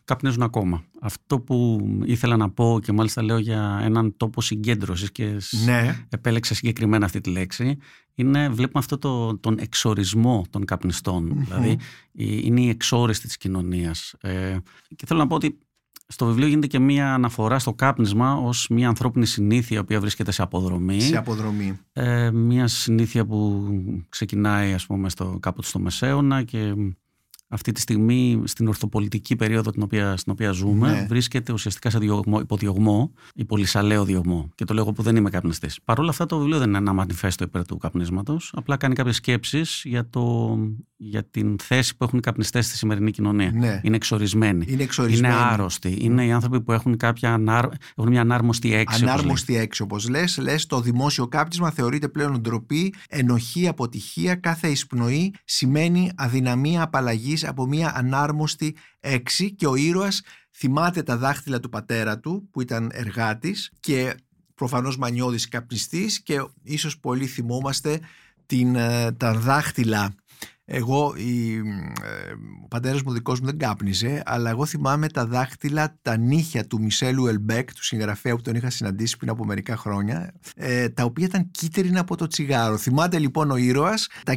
καπνίζουν ακόμα. Αυτό που ήθελα να πω και μάλιστα λέω για έναν τόπο συγκέντρωσης και ναι. επέλεξα συγκεκριμένα αυτή τη λέξη, είναι βλέπουμε αυτό το, τον εξορισμό των καπνιστων Δηλαδή είναι η εξόριστη της κοινωνίας. Ε, και θέλω να πω ότι στο βιβλίο γίνεται και μία αναφορά στο κάπνισμα ως μία ανθρώπινη συνήθεια η οποία βρίσκεται σε αποδρομή. Σε αποδρομή. Ε, μία συνήθεια που ξεκινάει ας πούμε στο, κάπου στο Μεσαίωνα και αυτή τη στιγμή στην ορθοπολιτική περίοδο την οποία, στην οποία ζούμε ναι. βρίσκεται ουσιαστικά σε διωγμό, υποδιωγμό ή πολυσαλαίο διωγμό. Και το λέω που δεν είμαι καπνιστής. Παρ' όλα αυτά το βιβλίο δεν είναι ένα μανιφέστο υπέρ του καπνίσματος. Απλά κάνει κάποιες σκέψεις για, το, για την θέση που έχουν οι καπνιστές στη σημερινή κοινωνία. Ναι. Είναι εξορισμένοι. Είναι, εξορισμένοι. είναι άρρωστοι. Είναι οι άνθρωποι που έχουν, κάποια ανάρ... έχουν μια ανάρμοστη έξι. Ανάρμοστη έξι, όπως λες. Λες το δημόσιο κάπνισμα θεωρείται πλέον ντροπή, ενοχή, αποτυχία. Κάθε εισπνοή σημαίνει αδυναμία απαλλαγής από μια ανάρμοστη έξι και ο ήρωας θυμάται τα δάχτυλα του πατέρα του που ήταν εργάτης και προφανώς μανιώδης καπνιστής και ίσως πολύ θυμόμαστε την, ε, τα δάχτυλα εγώ, η, ε, ο πατέρας μου δικός μου δεν κάπνιζε, αλλά εγώ θυμάμαι τα δάχτυλα, τα νύχια του Μισέλου Ελμπέκ, του συγγραφέα που τον είχα συναντήσει πριν από μερικά χρόνια, ε, τα οποία ήταν κίτρινα από το τσιγάρο. Θυμάται λοιπόν ο ήρωας τα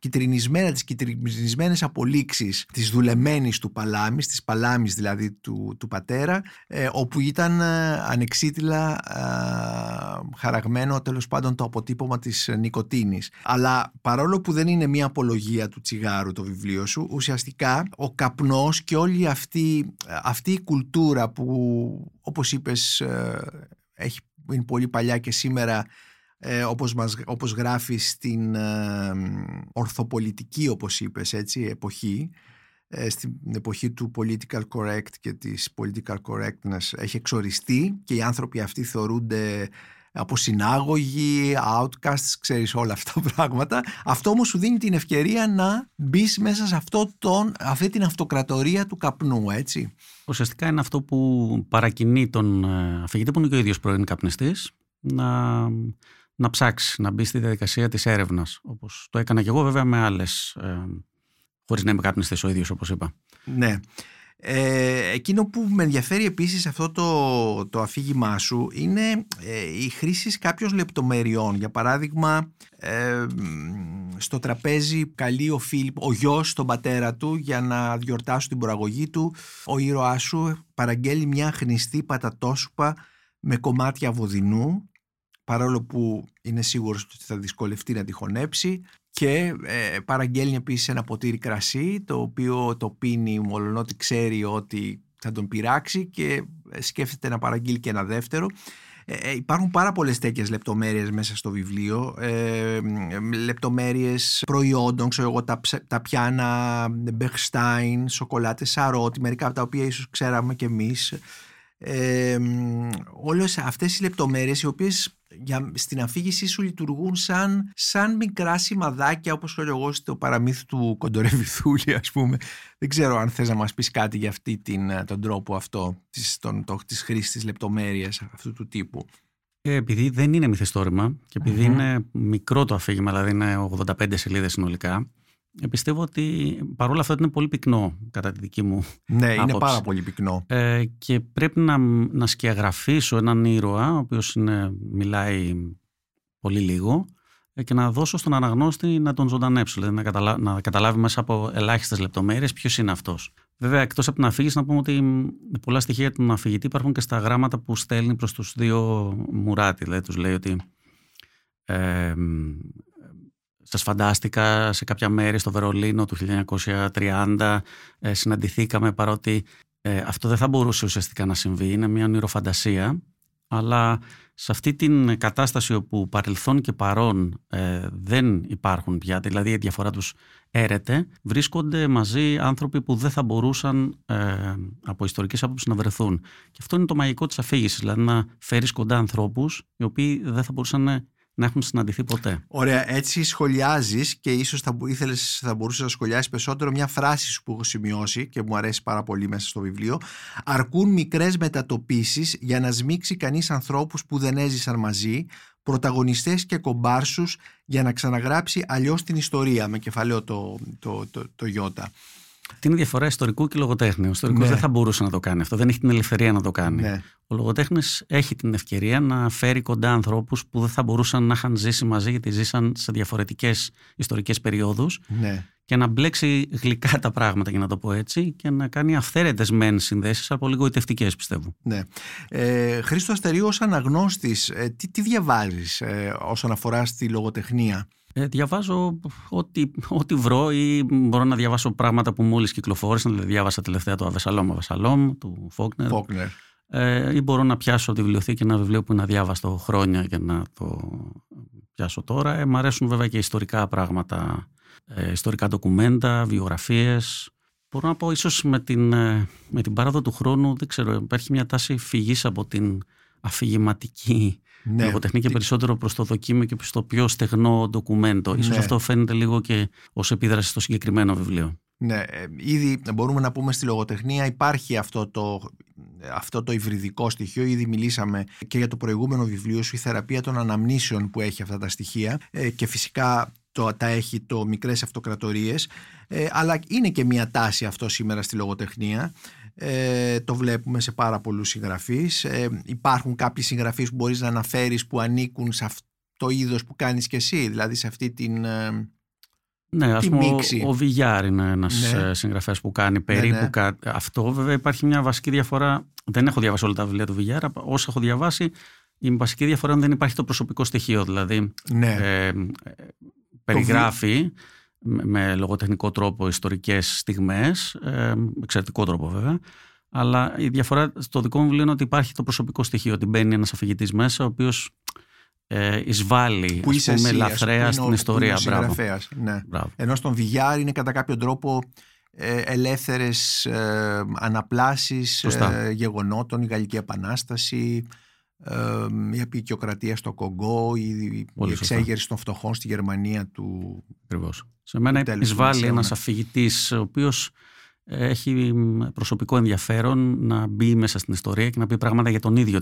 κυτρινισμένα, τις κυτρινισμένες απολύξεις της δουλεμένης του παλάμης, της παλάμης δηλαδή του, του πατέρα, ε, όπου ήταν ε, ανεξίτηλα ε, χαραγμένο τέλος πάντων το αποτύπωμα της νοικοτήνης. Αλλά παρόλο που δεν είναι μια απολογία του τσιγάρου το βιβλίο σου ουσιαστικά ο καπνός και όλη αυτή, αυτή η κουλτούρα που όπως είπες ε, έχει, είναι πολύ παλιά και σήμερα ε, όπως, μας, όπως γράφεις στην ε, ορθοπολιτική όπως είπες έτσι εποχή ε, στην εποχή του political correct και της political correctness έχει εξοριστεί και οι άνθρωποι αυτοί θεωρούνται από συνάγωγοι, outcasts, ξέρεις όλα αυτά τα πράγματα. Αυτό όμως σου δίνει την ευκαιρία να μπεις μέσα σε αυτό τον, αυτή την αυτοκρατορία του καπνού, έτσι. Ουσιαστικά είναι αυτό που παρακινεί τον ε, αφηγητή που είναι και ο ίδιος πρώην καπνιστής να, να ψάξει, να μπει στη διαδικασία της έρευνας. Όπως το έκανα και εγώ βέβαια με άλλες, ε, χωρίς να είμαι καπνιστής ο ίδιος όπως είπα. Ναι. Ε, εκείνο που με ενδιαφέρει επίσης αυτό το, το αφήγημά σου είναι ε, η χρήση κάποιων λεπτομεριών. Για παράδειγμα, ε, στο τραπέζι καλεί ο Φίλιπ, ο γιος τον πατέρα του για να διορτάσουν την προαγωγή του. Ο ήρωάς σου παραγγέλει μια χνηστή πατατόσουπα με κομμάτια βοδινού παρόλο που είναι σίγουρος ότι θα δυσκολευτεί να τη χωνέψει και ε, παραγγέλνει επίσης ένα ποτήρι κρασί το οποίο το πίνει μόλον ότι ξέρει ότι θα τον πειράξει και ε, σκέφτεται να παραγγείλει και ένα δεύτερο. Ε, υπάρχουν πάρα πολλές τέτοιες λεπτομέρειες μέσα στο βιβλίο. Ε, λεπτομέρειες προϊόντων, ξέρω εγώ, τα, τα πιάνα Μπεχστάιν, σοκολάτες Σαρότη, μερικά από τα οποία ίσως ξέραμε κι εμείς. Ε, όλες αυτές οι λεπτομέρειες οι οποίες για, στην αφήγησή σου λειτουργούν σαν, σαν μικρά σημαδάκια όπως λέω εγώ στο παραμύθι του Κοντορεβιθούλη ας πούμε. Δεν ξέρω αν θες να μας πεις κάτι για αυτή την, τον τρόπο αυτό της, τον, το, της χρήσης της λεπτομέρειας αυτού του τύπου. Ε, επειδή δεν είναι μυθιστόρημα και επειδή είναι μικρό το αφήγημα, δηλαδή είναι 85 σελίδες συνολικά, ε, πιστεύω ότι παρόλα αυτά είναι πολύ πυκνό κατά τη δική μου Ναι, άποψη. είναι πάρα πολύ πυκνό. Ε, και πρέπει να, να σκιαγραφίσω έναν ήρωα, ο οποίος είναι, μιλάει πολύ λίγο ε, και να δώσω στον αναγνώστη να τον ζωντανέψω, δηλαδή να, καταλα... να καταλάβει μέσα από ελάχιστες λεπτομέρειες ποιος είναι αυτός. Βέβαια, εκτός από την αφήγηση, να πούμε ότι πολλά στοιχεία του αφηγητή υπάρχουν και στα γράμματα που στέλνει προς τους δύο Μουράτι. Δηλαδή, τους λέει ότι ε, σας φαντάστηκα σε κάποια μέρη στο Βερολίνο του 1930 ε, συναντηθήκαμε παρότι ε, αυτό δεν θα μπορούσε ουσιαστικά να συμβεί, είναι μια ονειροφαντασία αλλά σε αυτή την κατάσταση όπου παρελθόν και παρόν ε, δεν υπάρχουν πια, δηλαδή η διαφορά τους έρεται, βρίσκονται μαζί άνθρωποι που δεν θα μπορούσαν ε, από ιστορικές άποψεις να βρεθούν. Και αυτό είναι το μαγικό της αφήγησης, δηλαδή να φέρεις κοντά ανθρώπους οι οποίοι δεν θα μπορούσαν να έχουν συναντηθεί ποτέ. Ωραία, έτσι σχολιάζεις και ίσως θα, ήθελες, θα μπορούσες να σχολιάσεις περισσότερο μια φράση σου που έχω σημειώσει και μου αρέσει πάρα πολύ μέσα στο βιβλίο. Αρκούν μικρές μετατοπίσεις για να σμίξει κανείς ανθρώπους που δεν έζησαν μαζί, πρωταγωνιστές και κομπάρσους για να ξαναγράψει αλλιώς την ιστορία. Με κεφαλαίο το, το, το, το, Ιώτα. Τι είναι η διαφορά ιστορικού και λογοτέχνη. Ο ιστορικός ναι. δεν θα μπορούσε να το κάνει αυτό. Δεν έχει την ελευθερία να το κάνει. Ναι. Ο λογοτέχνης έχει την ευκαιρία να φέρει κοντά ανθρώπους που δεν θα μπορούσαν να είχαν ζήσει μαζί γιατί ζήσαν σε διαφορετικές ιστορικές περιόδους. Ναι. Και να μπλέξει γλυκά τα πράγματα, για να το πω έτσι, και να κάνει αυθαίρετες μεν συνδέσεις, από λίγο ητευτικέ, πιστεύω. Ναι. Ε, Χρήστο Αστερίου, ως αναγνώστης, ε, τι, τι διαβάζεις ε, όσον αφορά στη λογοτεχνία; Ε, διαβάζω ό,τι, ό,τι βρω ή μπορώ να διαβάσω πράγματα που μόλις κυκλοφόρησαν. Δηλαδή διάβασα τελευταία το Αβεσαλόμ Αβεσαλόμ του Φόκνερ. Φόκνερ. Ε, ή μπορώ να πιάσω τη βιβλιοθήκη ένα βιβλίο που είναι αδιάβαστο χρόνια και να το πιάσω τώρα. Ε, μ' αρέσουν βέβαια και ιστορικά πράγματα, ε, ιστορικά ντοκουμέντα, βιογραφίες. Μπορώ να πω ίσως με την, ε, με την πάραδο του χρόνου, δεν ξέρω, υπάρχει μια τάση φυγής από την αφηγηματική ναι. λογοτεχνία και περισσότερο προς το δοκίμιο και προς το πιο στεγνό ντοκουμέντο. Ίσως ναι. αυτό φαίνεται λίγο και ως επίδραση στο συγκεκριμένο βιβλίο. Ναι, ε, ήδη μπορούμε να πούμε στη λογοτεχνία υπάρχει αυτό το, αυτό το υβριδικό στοιχείο. Ήδη μιλήσαμε και για το προηγούμενο βιβλίο σου, η θεραπεία των αναμνήσεων που έχει αυτά τα στοιχεία ε, και φυσικά το, τα έχει το μικρές αυτοκρατορίες ε, αλλά είναι και μια τάση αυτό σήμερα στη λογοτεχνία ε, το βλέπουμε σε πάρα πολλούς συγγραφείς ε, υπάρχουν κάποιοι συγγραφείς που μπορείς να αναφέρεις που ανήκουν σε αυτό το είδος που κάνεις και εσύ δηλαδή σε αυτή την ε, ναι, ας πούμε, ο, ο Βιγιάρ είναι ένας ναι. συγγραφέας που κάνει ναι, περίπου ναι, ναι. αυτό. Βέβαια, υπάρχει μια βασική διαφορά. Δεν έχω διαβάσει όλα τα βιβλία του Βιγιάρ. Όσα έχω διαβάσει, η βασική διαφορά είναι δεν υπάρχει το προσωπικό στοιχείο. Δηλαδή, ναι. ε, περιγράφει με λογοτεχνικό τρόπο ιστορικές στιγμές, ε, εξαιρετικό τρόπο βέβαια, αλλά η διαφορά στο δικό μου βιβλίο είναι ότι υπάρχει το προσωπικό στοιχείο, ότι μπαίνει ένας αφηγητής μέσα, ο οποίος ε, εισβάλλει που ας πούμε, λαθρέα στην ιστορία. Μπράβο. Ναι. Μπράβο. Ενώ στον Βιγιάρ είναι κατά κάποιο τρόπο ε, ελεύθερες ε, αναπλάσεις ε, γεγονότων, η Γαλλική Επανάσταση, ε, η απεικιοκρατία στο Κογκό, η, η εξέγερση των φτωχών στη Γερμανία του. Ακριβώς. Σε μένα εισβάλλει ένας αφηγητής, ο οποίος έχει προσωπικό ενδιαφέρον να μπει μέσα στην ιστορία και να πει πράγματα για τον ίδιο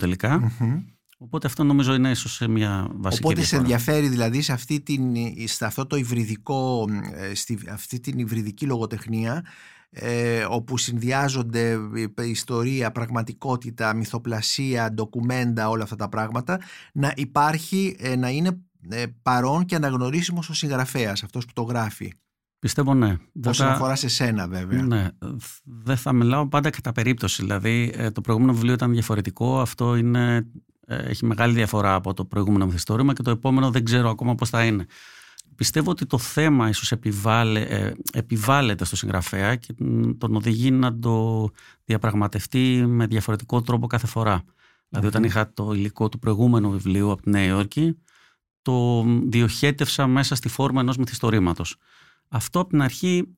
Οπότε αυτό νομίζω είναι ίσως σε μια βασική Οπότε σε ενδιαφέρει δηλαδή σε, αυτή την, σε αυτό το υβριδικό, ε, στη, αυτή την υβριδική λογοτεχνία ε, όπου συνδυάζονται ιστορία, πραγματικότητα, μυθοπλασία, ντοκουμέντα, όλα αυτά τα πράγματα, να υπάρχει, ε, να είναι ε, παρόν και αναγνωρίσιμος ο συγγραφέας, αυτός που το γράφει. Πιστεύω ναι. Όσον αφορά σε σένα βέβαια. Ναι. Δεν θα μιλάω πάντα κατά περίπτωση. Δηλαδή το προηγούμενο βιβλίο ήταν διαφορετικό. Αυτό είναι, έχει μεγάλη διαφορά από το προηγούμενο μυθιστόρημα και το επόμενο δεν ξέρω ακόμα πώς θα είναι. Πιστεύω ότι το θέμα ίσως επιβάλλε, ε, επιβάλλεται στο συγγραφέα και τον οδηγεί να το διαπραγματευτεί με διαφορετικό τρόπο κάθε φορά. Δηλαδή, όταν είχα το υλικό του προηγούμενου βιβλίου από τη Νέα Υόρκη, το διοχέτευσα μέσα στη φόρμα ενός μυθιστορήματος. Αυτό από την αρχή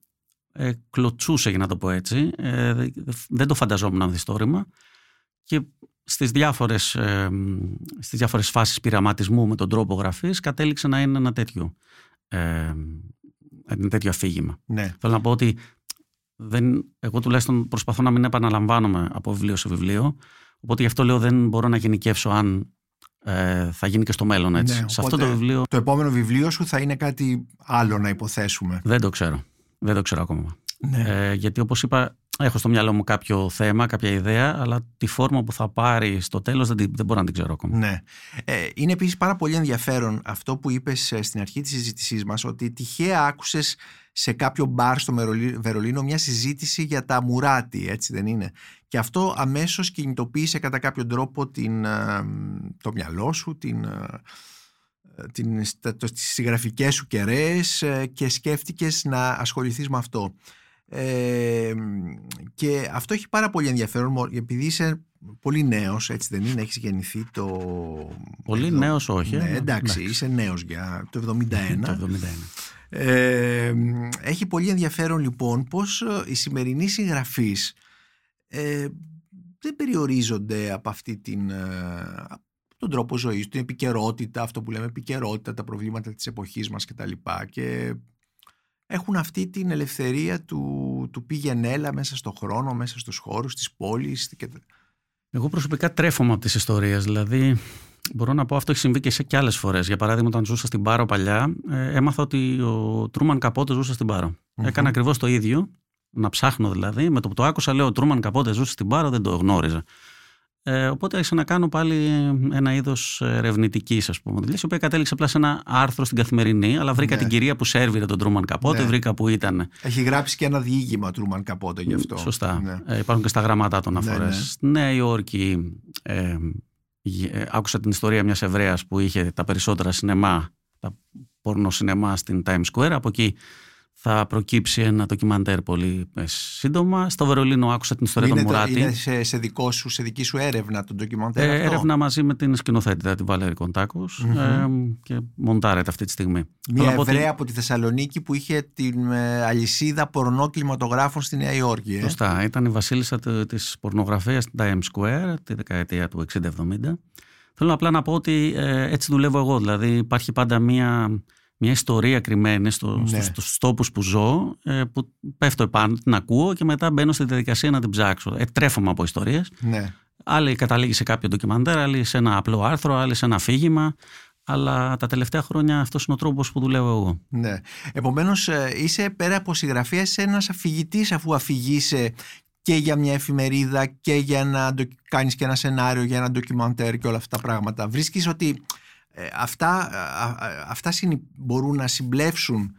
ε, κλωτσούσε, για να το πω έτσι. Ε, δεν το φανταζόμουν μυθιστόρημα και στις διάφορες, ε, στις διάφορες φάσεις πειραματισμού με τον τρόπο γραφής κατέληξε να είναι ένα τέτοιο, ε, ένα τέτοιο αφήγημα. Ναι. Θέλω να πω ότι δεν, εγώ τουλάχιστον προσπαθώ να μην επαναλαμβάνομαι από βιβλίο σε βιβλίο οπότε γι' αυτό λέω δεν μπορώ να γενικεύσω αν ε, θα γίνει και στο μέλλον έτσι. Ναι, σε αυτό το βιβλίο Το επόμενο βιβλίο σου θα είναι κάτι άλλο να υποθέσουμε. δεν το ξέρω. Δεν το ξέρω ακόμα. Ναι. Ε, γιατί όπως είπα έχω στο μυαλό μου κάποιο θέμα, κάποια ιδέα αλλά τη φόρμα που θα πάρει στο τέλος δεν, τη- δεν μπορώ να την ξέρω ακόμα. Ναι. Ε, είναι επίσης πάρα πολύ ενδιαφέρον αυτό που είπες ε, στην αρχή της συζήτησής μας ότι τυχαία άκουσες σε κάποιο μπαρ στο Μερολί- Βερολίνο μια συζήτηση για τα μουράτι, έτσι δεν είναι; Και αυτό αμέσως κινητοποίησε κατά κάποιο τρόπο την, ε, το μυαλό σου, την, ε, την, στα- το- τις συγγραφικές σου κεραίες ε, και σκέφτηκες να ασχοληθείς με αυτό. Ε, και αυτό έχει πάρα πολύ ενδιαφέρον μο- επειδή είσαι πολύ νέος, έτσι δεν είναι, έχεις γεννηθεί το... Πολύ εδώ. νέος όχι. Ναι, ε, εντάξει, είσαι νέος για το 71. Το 71. Ε, έχει πολύ ενδιαφέρον λοιπόν πως ε, οι σημερινοί συγγραφείς ε, δεν περιορίζονται από αυτή την, ε, από τον τρόπο ζωής, την επικαιρότητα, αυτό που λέμε επικαιρότητα, τα προβλήματα της εποχής μας κτλ. Και έχουν αυτή την ελευθερία του, του πήγαινε έλα μέσα στο χρόνο, μέσα στους χώρους της πόλης. Και... Εγώ προσωπικά τρέφομαι από τις ιστορίες. Δηλαδή, μπορώ να πω αυτό έχει συμβεί και σε και άλλες φορές. Για παράδειγμα, όταν ζούσα στην Πάρο παλιά, ε, έμαθα ότι ο Τρούμαν Καπότε ζούσε στην Πάρο. Μμμ. Έκανα ακριβώς το ίδιο. Να ψάχνω δηλαδή. Με το που το άκουσα, λέω: Ο Τρούμαν Καπότε ζούσε στην Πάρο, δεν το γνώριζα. Ε, οπότε άρχισα να κάνω πάλι ένα είδος ερευνητικής, ας πούμε, δουλειά, η οποία κατέληξε απλά σε ένα άρθρο στην καθημερινή, αλλά βρήκα Ναι. την κυρία που σέρβιρε τον Τρούμαν Καπότε, Ναι. βρήκα που ήταν. Έχει γράψει και ένα διήγημα Τρούμαν Καπότε γι' αυτό. Σωστά. Ναι. Ε, υπάρχουν και στα γραμματά των Ναι, αφορές. ναι. Στη Νέα Υόρκη ε, γε- ε, άκουσα την ιστορία μιας Εβραίας που είχε τα περισσότερα σινεμά, τα πορνοσινεμά στην Times Square. Από εκεί θα προκύψει ένα ντοκιμαντέρ πολύ ε, σύντομα. Στο Βερολίνο άκουσα την ιστορία είναι, των το- Μουράτη. είναι σε, σε, δικό σου, σε δική σου έρευνα το ντοκιμαντέρ Ε, αυτό; έρευνα μαζί με την σκηνοθέτητα, την Βαλέρη Κοντάκος, Μμμ. ε, και μοντάρεται αυτή τη στιγμή. Θέλω Μια να πω ότι- Εβραία από τη Θεσσαλονίκη που είχε την ε, αλυσίδα πορνό κινηματογράφων στη Νέα Υόρκη. Ε. Σωστά. Ήταν η βασίλισσα του- της πορνογραφίας στην Times Square τη δεκαετία του 60-70. Θέλω απλά να πω ότι ε, έτσι δουλεύω εγώ. Δηλαδή υπάρχει πάντα μια, μια ιστορία κρυμμένη στο, Ναι. στους, στους τόπους που ζω ε, που πέφτω επάνω, την ακούω και μετά μπαίνω στη διαδικασία να την ψάξω. Ε, τρέφομαι από ιστορίες. Ναι. Άλλη καταλήγει σε κάποιο ντοκιμαντέρ, άλλη σε ένα απλό άρθρο, άλλη σε ένα αφήγημα. Αλλά τα τελευταία χρόνια αυτός είναι ο τρόπος που δουλεύω εγώ. Ναι. Επομένως, είσαι πέρα από συγγραφέα ένας αφηγητής, αφού αφηγείσαι και για μια εφημερίδα και για να ντο- κάνεις και ένα σενάριο για ένα ντοκιμαντέρ και όλα αυτά τα πράγματα. Βρίσκεις ότι ε, αυτά, α, α, αυτά συνυ- μπορούν να συμπλέψουν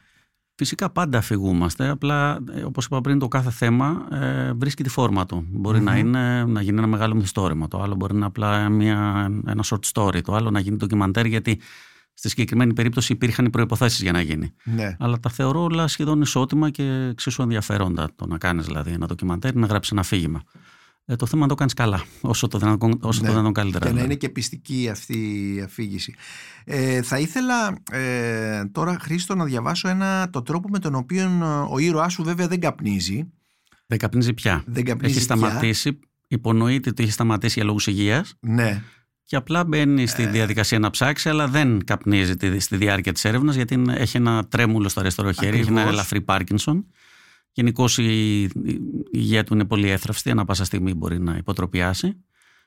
Φυσικά πάντα αφηγούμαστε, απλά ε, όπως είπα πριν το κάθε θέμα ε, βρίσκει τη φόρμα του. μπορει Μμμ. να, είναι, να γίνει ένα μεγάλο μυθιστόρημα, το άλλο μπορεί να είναι απλά μια, ένα short story, το άλλο να γίνει ντοκιμαντέρ γιατί στη συγκεκριμένη περίπτωση υπήρχαν οι προϋποθέσεις για να γίνει. ναι. Αλλά τα θεωρώ όλα σχεδόν ισότιμα και εξίσου ενδιαφέροντα το να κάνεις δηλαδή ένα ντοκιμαντέρ ή να γράψεις ένα αφήγημα. Ε, το θέμα είναι να το κάνεις καλά, όσο το δυνατόν, όσο Ναι. το δυνατόν καλύτερα. και να δηλαδή. είναι και πιστική αυτή η αφήγηση. Ε, θα ήθελα ε, τώρα, Χρήστο, να διαβάσω ένα, το τρόπο με τον οποίο ε, ο ήρωάς σου βέβαια δεν καπνίζει. Δεν καπνίζει πια. Δεν καπνίζει Έχει πια. σταματήσει, υπονοείται ότι έχει σταματήσει για λόγους υγείας Ναι. και απλά μπαίνει στη διαδικασία να ψάξει, αλλά δεν καπνίζει τη- στη διάρκεια της έρευνας, γιατί είναι- έχει ένα τρέμουλο στο αριστερό χέρι, έχει ένα Ακριβώς. ελαφρύ Πάρκινσον. Γενικώς η, η υγεία του είναι πολύ έθραυστη, ανά πάσα στιγμή μπορεί να υποτροπιάσει.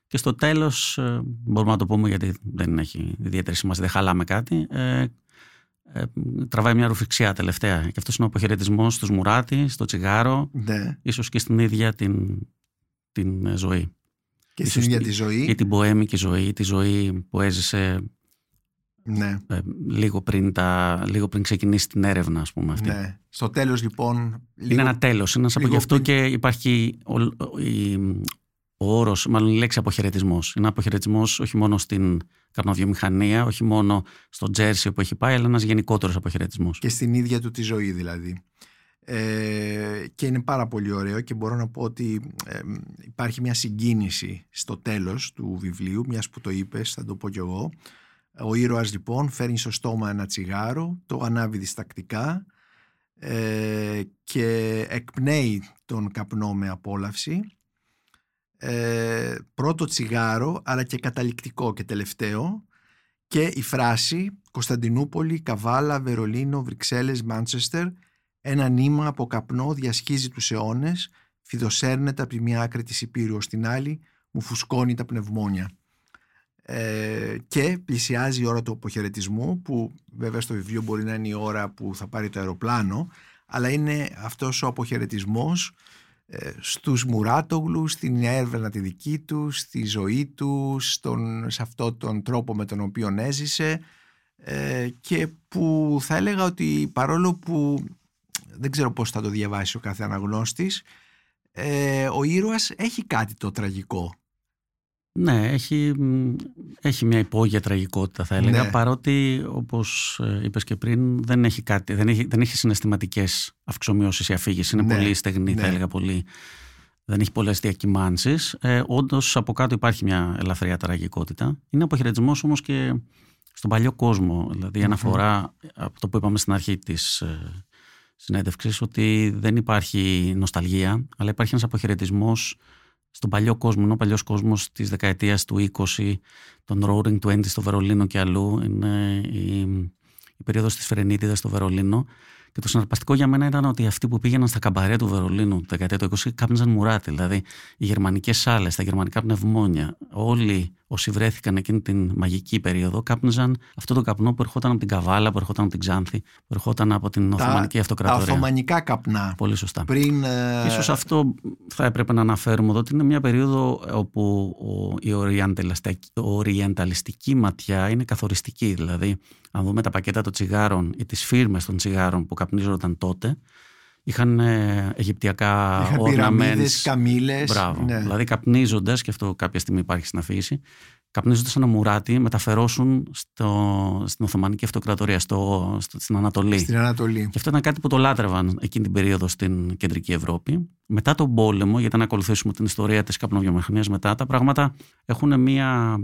Και στο τέλος, μπορούμε να το πούμε γιατί δεν έχει ιδιαίτερη σημασία, δεν χαλάμε κάτι. Ε, ε, τραβάει μια ρουφιξιά τελευταία. Και αυτός είναι ο αποχαιρετισμός στους Μουράτη, στο τσιγάρο, ναι. ίσως και στην ίδια την, την ε, ζωή. Και στην Ίσως ίδια τη- τη ζωή. Ή την ποέμικη ζωή, τη ζωή που έζησε Ναι. ε, λίγο, πριν τα, λίγο πριν ξεκινήσει την έρευνα, ας πούμε αυτή. Ναι. Στο τέλος λοιπόν... Είναι ένα τέλος, είναι ένας από λίγο γι' αυτό πριν- και υπάρχει ο, ο, η- ο όρος, μάλλον η λέξη αποχαιρετισμός. Είναι αποχαιρετισμός όχι μόνο στην καρνοβιομηχανία, όχι μόνο στο Τζέρσι που έχει πάει, αλλά ένας γενικότερος αποχαιρετισμός. Και στην ίδια του τη ζωή δηλαδή. ε, και είναι πάρα πολύ ωραίο και μπορώ να πω ότι ε, υπάρχει μια συγκίνηση στο τέλος του βιβλίου, μιας που το είπες, θα το πω κι εγώ. Ο ήρωας λοιπόν φέρνει στο στόμα ένα τσιγάρο, το ανάβει διστακτικά ε, και εκπνέει τον καπνό με απόλαυση. Ε, πρώτο τσιγάρο αλλά και καταληκτικό και τελευταίο και η φράση Κωνσταντινούπολη, Καβάλα, Βερολίνο, Βρυξέλλες, Μάντσεστερ ένα νήμα από καπνό διασχίζει τους αιώνες, φιδοσέρνεται από τη μία άκρη της Υπήρου στην άλλη, μου φουσκώνει τα πνευμόνια. Ε, και πλησιάζει η ώρα του αποχαιρετισμού που βέβαια στο βιβλίο μπορεί να είναι η ώρα που θα πάρει το αεροπλάνο αλλά είναι αυτός ο αποχαιρετισμός ε, στους Μουράτογλους, στην έρευνα τη δική του, στη ζωή του, στον, σε αυτόν τον τρόπο με τον οποίο έζησε ε, και που θα έλεγα ότι παρόλο που δεν ξέρω πώς θα το διαβάσει ο κάθε αναγνώστης ε, ο ήρωας έχει κάτι το τραγικό ναι, έχει, έχει μια υπόγεια τραγικότητα θα έλεγα ναι. παρότι όπως ε, είπες και πριν δεν έχει, κάτι, δεν έχει, δεν έχει συναισθηματικές αυξομοιώσεις η αφήγηση είναι ναι. πολύ στεγνή θα ναι. έλεγα πολύ δεν έχει πολλές διακυμάνσεις ε, όντως από κάτω υπάρχει μια ελαφριά τραγικότητα είναι αποχαιρετισμός όμως και στον παλιό κόσμο δηλαδή αναφορά από το που είπαμε στην αρχή της ε, συνέντευξης ότι δεν υπάρχει νοσταλγία αλλά υπάρχει ένας αποχαιρετισμός στον παλιό κόσμο, ενώ ο παλιός κόσμος της δεκαετίας του 20, των Roaring Twenties στο Βερολίνο και αλλού, είναι η, η περίοδος της Φρενίτιδα στο Βερολίνο. Και το συναρπαστικό για μένα ήταν ότι αυτοί που πήγαιναν στα καμπαρέ του Βερολίνου τη δεκαετία του 20 κάπνιζαν μουράτι. Δηλαδή οι γερμανικές σάλες, τα γερμανικά πνευμόνια, όλοι όσοι βρέθηκαν εκείνη την μαγική περίοδο κάπνιζαν αυτό το καπνό που ερχόταν από την Καβάλα, που ερχόταν από την Ξάνθη, που ερχόταν από την τα, Οθωμανική Αυτοκρατορία. Τα Οθωμανικά καπνά. Πολύ σωστά. Πριν, ε... Ίσως αυτό θα έπρεπε να αναφέρουμε εδώ ότι είναι μια περίοδο όπου η οριενταλιστική ματιά είναι καθοριστική. Δηλαδή, αν δούμε τα πακέτα των τσιγάρων ή τις φίρμες των τσιγάρων που καπνίζονταν τότε, είχαν ε, αιγυπτιακά ornaments. καμήλες. Μπράβο. Ναι. Δηλαδή καπνίζοντας, και αυτό κάποια στιγμή υπάρχει στην αφήγηση, καπνίζοντας ένα μουράτι, μεταφερώσουν στο, στην Οθωμανική Αυτοκρατορία, στο, στο, στην Ανατολή. Στην Ανατολή. Και αυτό ήταν κάτι που το λάτρευαν εκείνη την περίοδο στην Κεντρική Ευρώπη. Μετά τον πόλεμο, γιατί να ακολουθήσουμε την ιστορία της καπνοβιομηχανίας μετά, τα πράγματα έχουν μια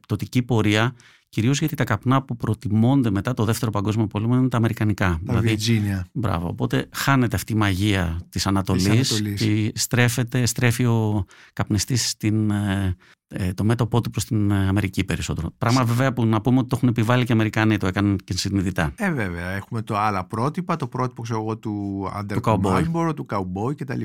πτωτική πορεία Κυρίως γιατί τα καπνά που προτιμώνται μετά το δεύτερο παγκόσμιο πόλεμο είναι τα αμερικανικά. Τα δηλαδή, Μπράβο. Οπότε χάνεται αυτή η μαγεία της Ανατολής και στρέφεται, στρέφει ο καπνιστής ε, ε, το μέτωπό του προς την Αμερική περισσότερο. Πράγμα βέβαια που να πούμε ότι το έχουν επιβάλει και οι Αμερικάνοι, το έκαναν και συνειδητά. Ε, βέβαια. Έχουμε το άλλα πρότυπα, το πρότυπο ξέρω εγώ, του Under του Cowboy κτλ.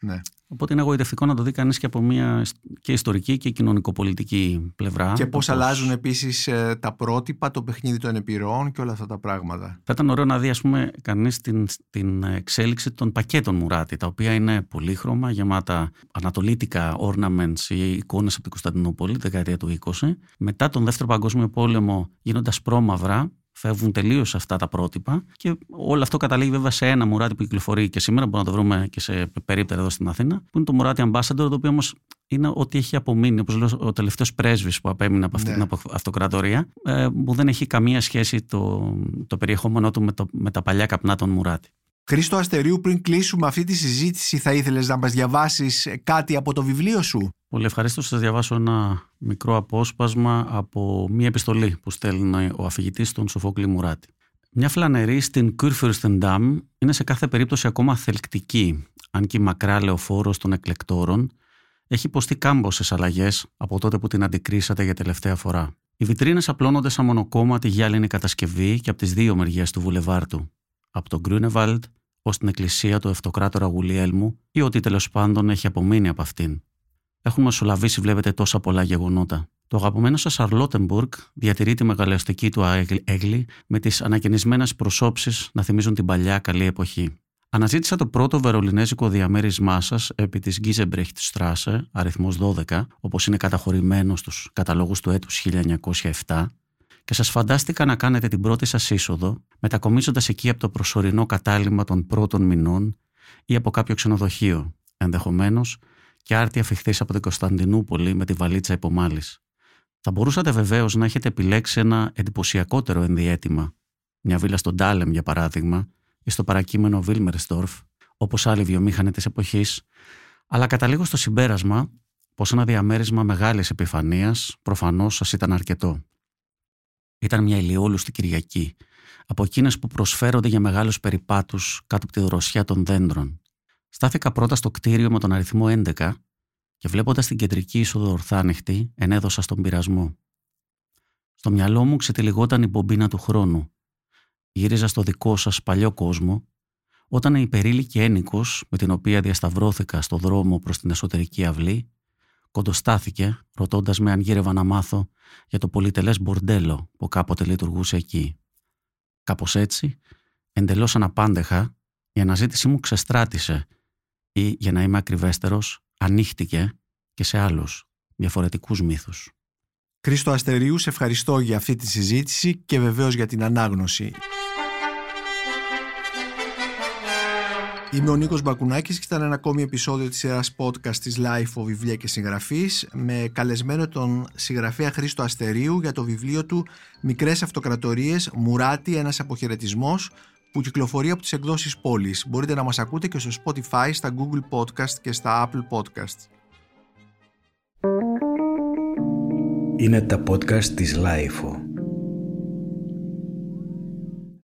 Ναι. Οπότε είναι εγωιτευτικό να το δει κανείς και από μια και ιστορική και κοινωνικοπολιτική πλευρά. Και πώς αλλάζουν επίσης ε, τα πρότυπα, το παιχνίδι των επιρροών και όλα αυτά τα πράγματα. Θα ήταν ωραίο να δει, ας πούμε, κανείς την, την εξέλιξη των πακέτων Μουράτη, τα οποία είναι πολύχρωμα, γεμάτα ανατολίτικα ornaments ή εικόνες από την Κωνσταντινούπολη, δεκαετία του 20. Μετά τον Δεύτερο Παγκόσμιο Πόλεμο γίνονται ασπρόμαυρα, φεύγουν τελείως αυτά τα πρότυπα και όλο αυτό καταλήγει βέβαια σε ένα μουράτι που κυκλοφορεί και σήμερα. Μπορούμε να το βρούμε και σε περίπτερα εδώ στην Αθήνα, που είναι το μουράτι Ambassador, το οποίο όμως είναι ό,τι έχει απομείνει, όπως λέω, ο τελευταίος πρέσβης που απέμεινε από αυτή ναι. την αυτοκρατορία, ε, που δεν έχει καμία σχέση το, το περιεχόμενό του με, το, με τα παλιά καπνά των μουράτι. Χρήστο Αστερίου, πριν κλείσουμε αυτή τη συζήτηση, θα ήθελες να μας διαβάσεις κάτι από το βιβλίο σου; Πολύ ευχαριστώ. Σα διαβάσω ένα μικρό απόσπασμα από μία επιστολή που στέλνει ο αφηγητής στον Σοφόκλη Μουράτη. Μια φλανερή στην Κουρφουρστεντάμ είναι σε κάθε περίπτωση ακόμα θελκτική, αν και η μακρά λεωφόρος των εκλεκτόρων έχει υποστεί κάμποσε αλλαγές από τότε που την αντικρίσατε για τελευταία φορά. Οι βιτρίνες απλώνονται σαν μονοκόμματη γυάλινη κατασκευή και από τις δύο μεριές του βουλεβάρτου, από τον Γκρούνεβαλτ ως την εκκλησία του Ευτοκράτορα Γουλιέλμου ή ό,τι τέλος πάντων έχει απομείνει από αυτήν. Έχουν μεσολαβήσει, βλέπετε, τόσα πολλά γεγονότα. Το αγαπημένο σας Αρλότεμπουργκ διατηρεί τη μεγαλειοστική του έγλη με τις ανακαινισμένες προσώψεις να θυμίζουν την παλιά καλή εποχή. Αναζήτησα το πρώτο βερολινέζικο διαμέρισμά σας επί της Γκίζεμπρεχτ Στράσε, αριθμός 12, όπως είναι καταχωρημένο στους καταλόγους του έτους 1907, και σας φαντάστηκα να κάνετε την πρώτη σας είσοδο, μετακομίζοντας εκεί από το προσωρινό κατάλημα των πρώτων μηνών ή από κάποιο ξενοδοχείο, ενδεχομένως και άρτια φυχθεί από την Κωνσταντινούπολη με τη βαλίτσα υπομάλης. Θα μπορούσατε βεβαίως να έχετε επιλέξει ένα εντυπωσιακότερο ενδιέτημα, μια βίλα στον Τάλεμ για παράδειγμα, ή στο παρακείμενο Βίλμερστορφ, όπως άλλοι βιομήχανοι της εποχής, αλλά καταλήγω στο συμπέρασμα πως ένα διαμέρισμα μεγάλης επιφανίας προφανώς σας ήταν αρκετό. Ήταν μια ηλιόλουστη Κυριακή, από εκείνες που προσφέρονται για μεγάλους περιπάτους κάτω από τη δροσιά των δέντρων. Στάθηκα πρώτα στο κτίριο με τον αριθμό 11 και βλέποντας την κεντρική είσοδο ορθάνυχτη, ενέδωσα στον πειρασμό. Στο μυαλό μου ξετυλιγόταν η μπομπίνα του χρόνου. Γύριζα στο δικό σας παλιό κόσμο, όταν η υπερήλικη ένικος με την οποία διασταυρώθηκα στο δρόμο προς την εσωτερική αυλή, κοντοστάθηκε, ρωτώντας με αν γύρευα να μάθω για το πολυτελές μπορντέλο που κάποτε λειτουργούσε εκεί. Κάπως έτσι, εντελώς αναπάντεχα, η αναζήτησή μου ξεστράτησε ή, για να είμαι ακριβέστερος, ανοίχτηκε και σε άλλους διαφορετικούς μύθους. Χρήστο Αστερίου, σε ευχαριστώ για αυτή τη συζήτηση και βεβαίως για την ανάγνωση. Είμαι ο Νίκος Μπακουνάκης και ήταν ένα ακόμη επεισόδιο της σειράς podcast της Life Βιβλία και Συγγραφής με καλεσμένο τον συγγραφέα Χρήστο Αστερίου για το βιβλίο του «Μικρές αυτοκρατορίες, Μουράτι, ένας αποχαιρετισμός» που κυκλοφορεί από τις εκδόσεις πόλης. Μπορείτε να μας ακούτε και στο Spotify, στα Google Podcast και στα Apple Podcast. Είναι τα podcast της Lifeo.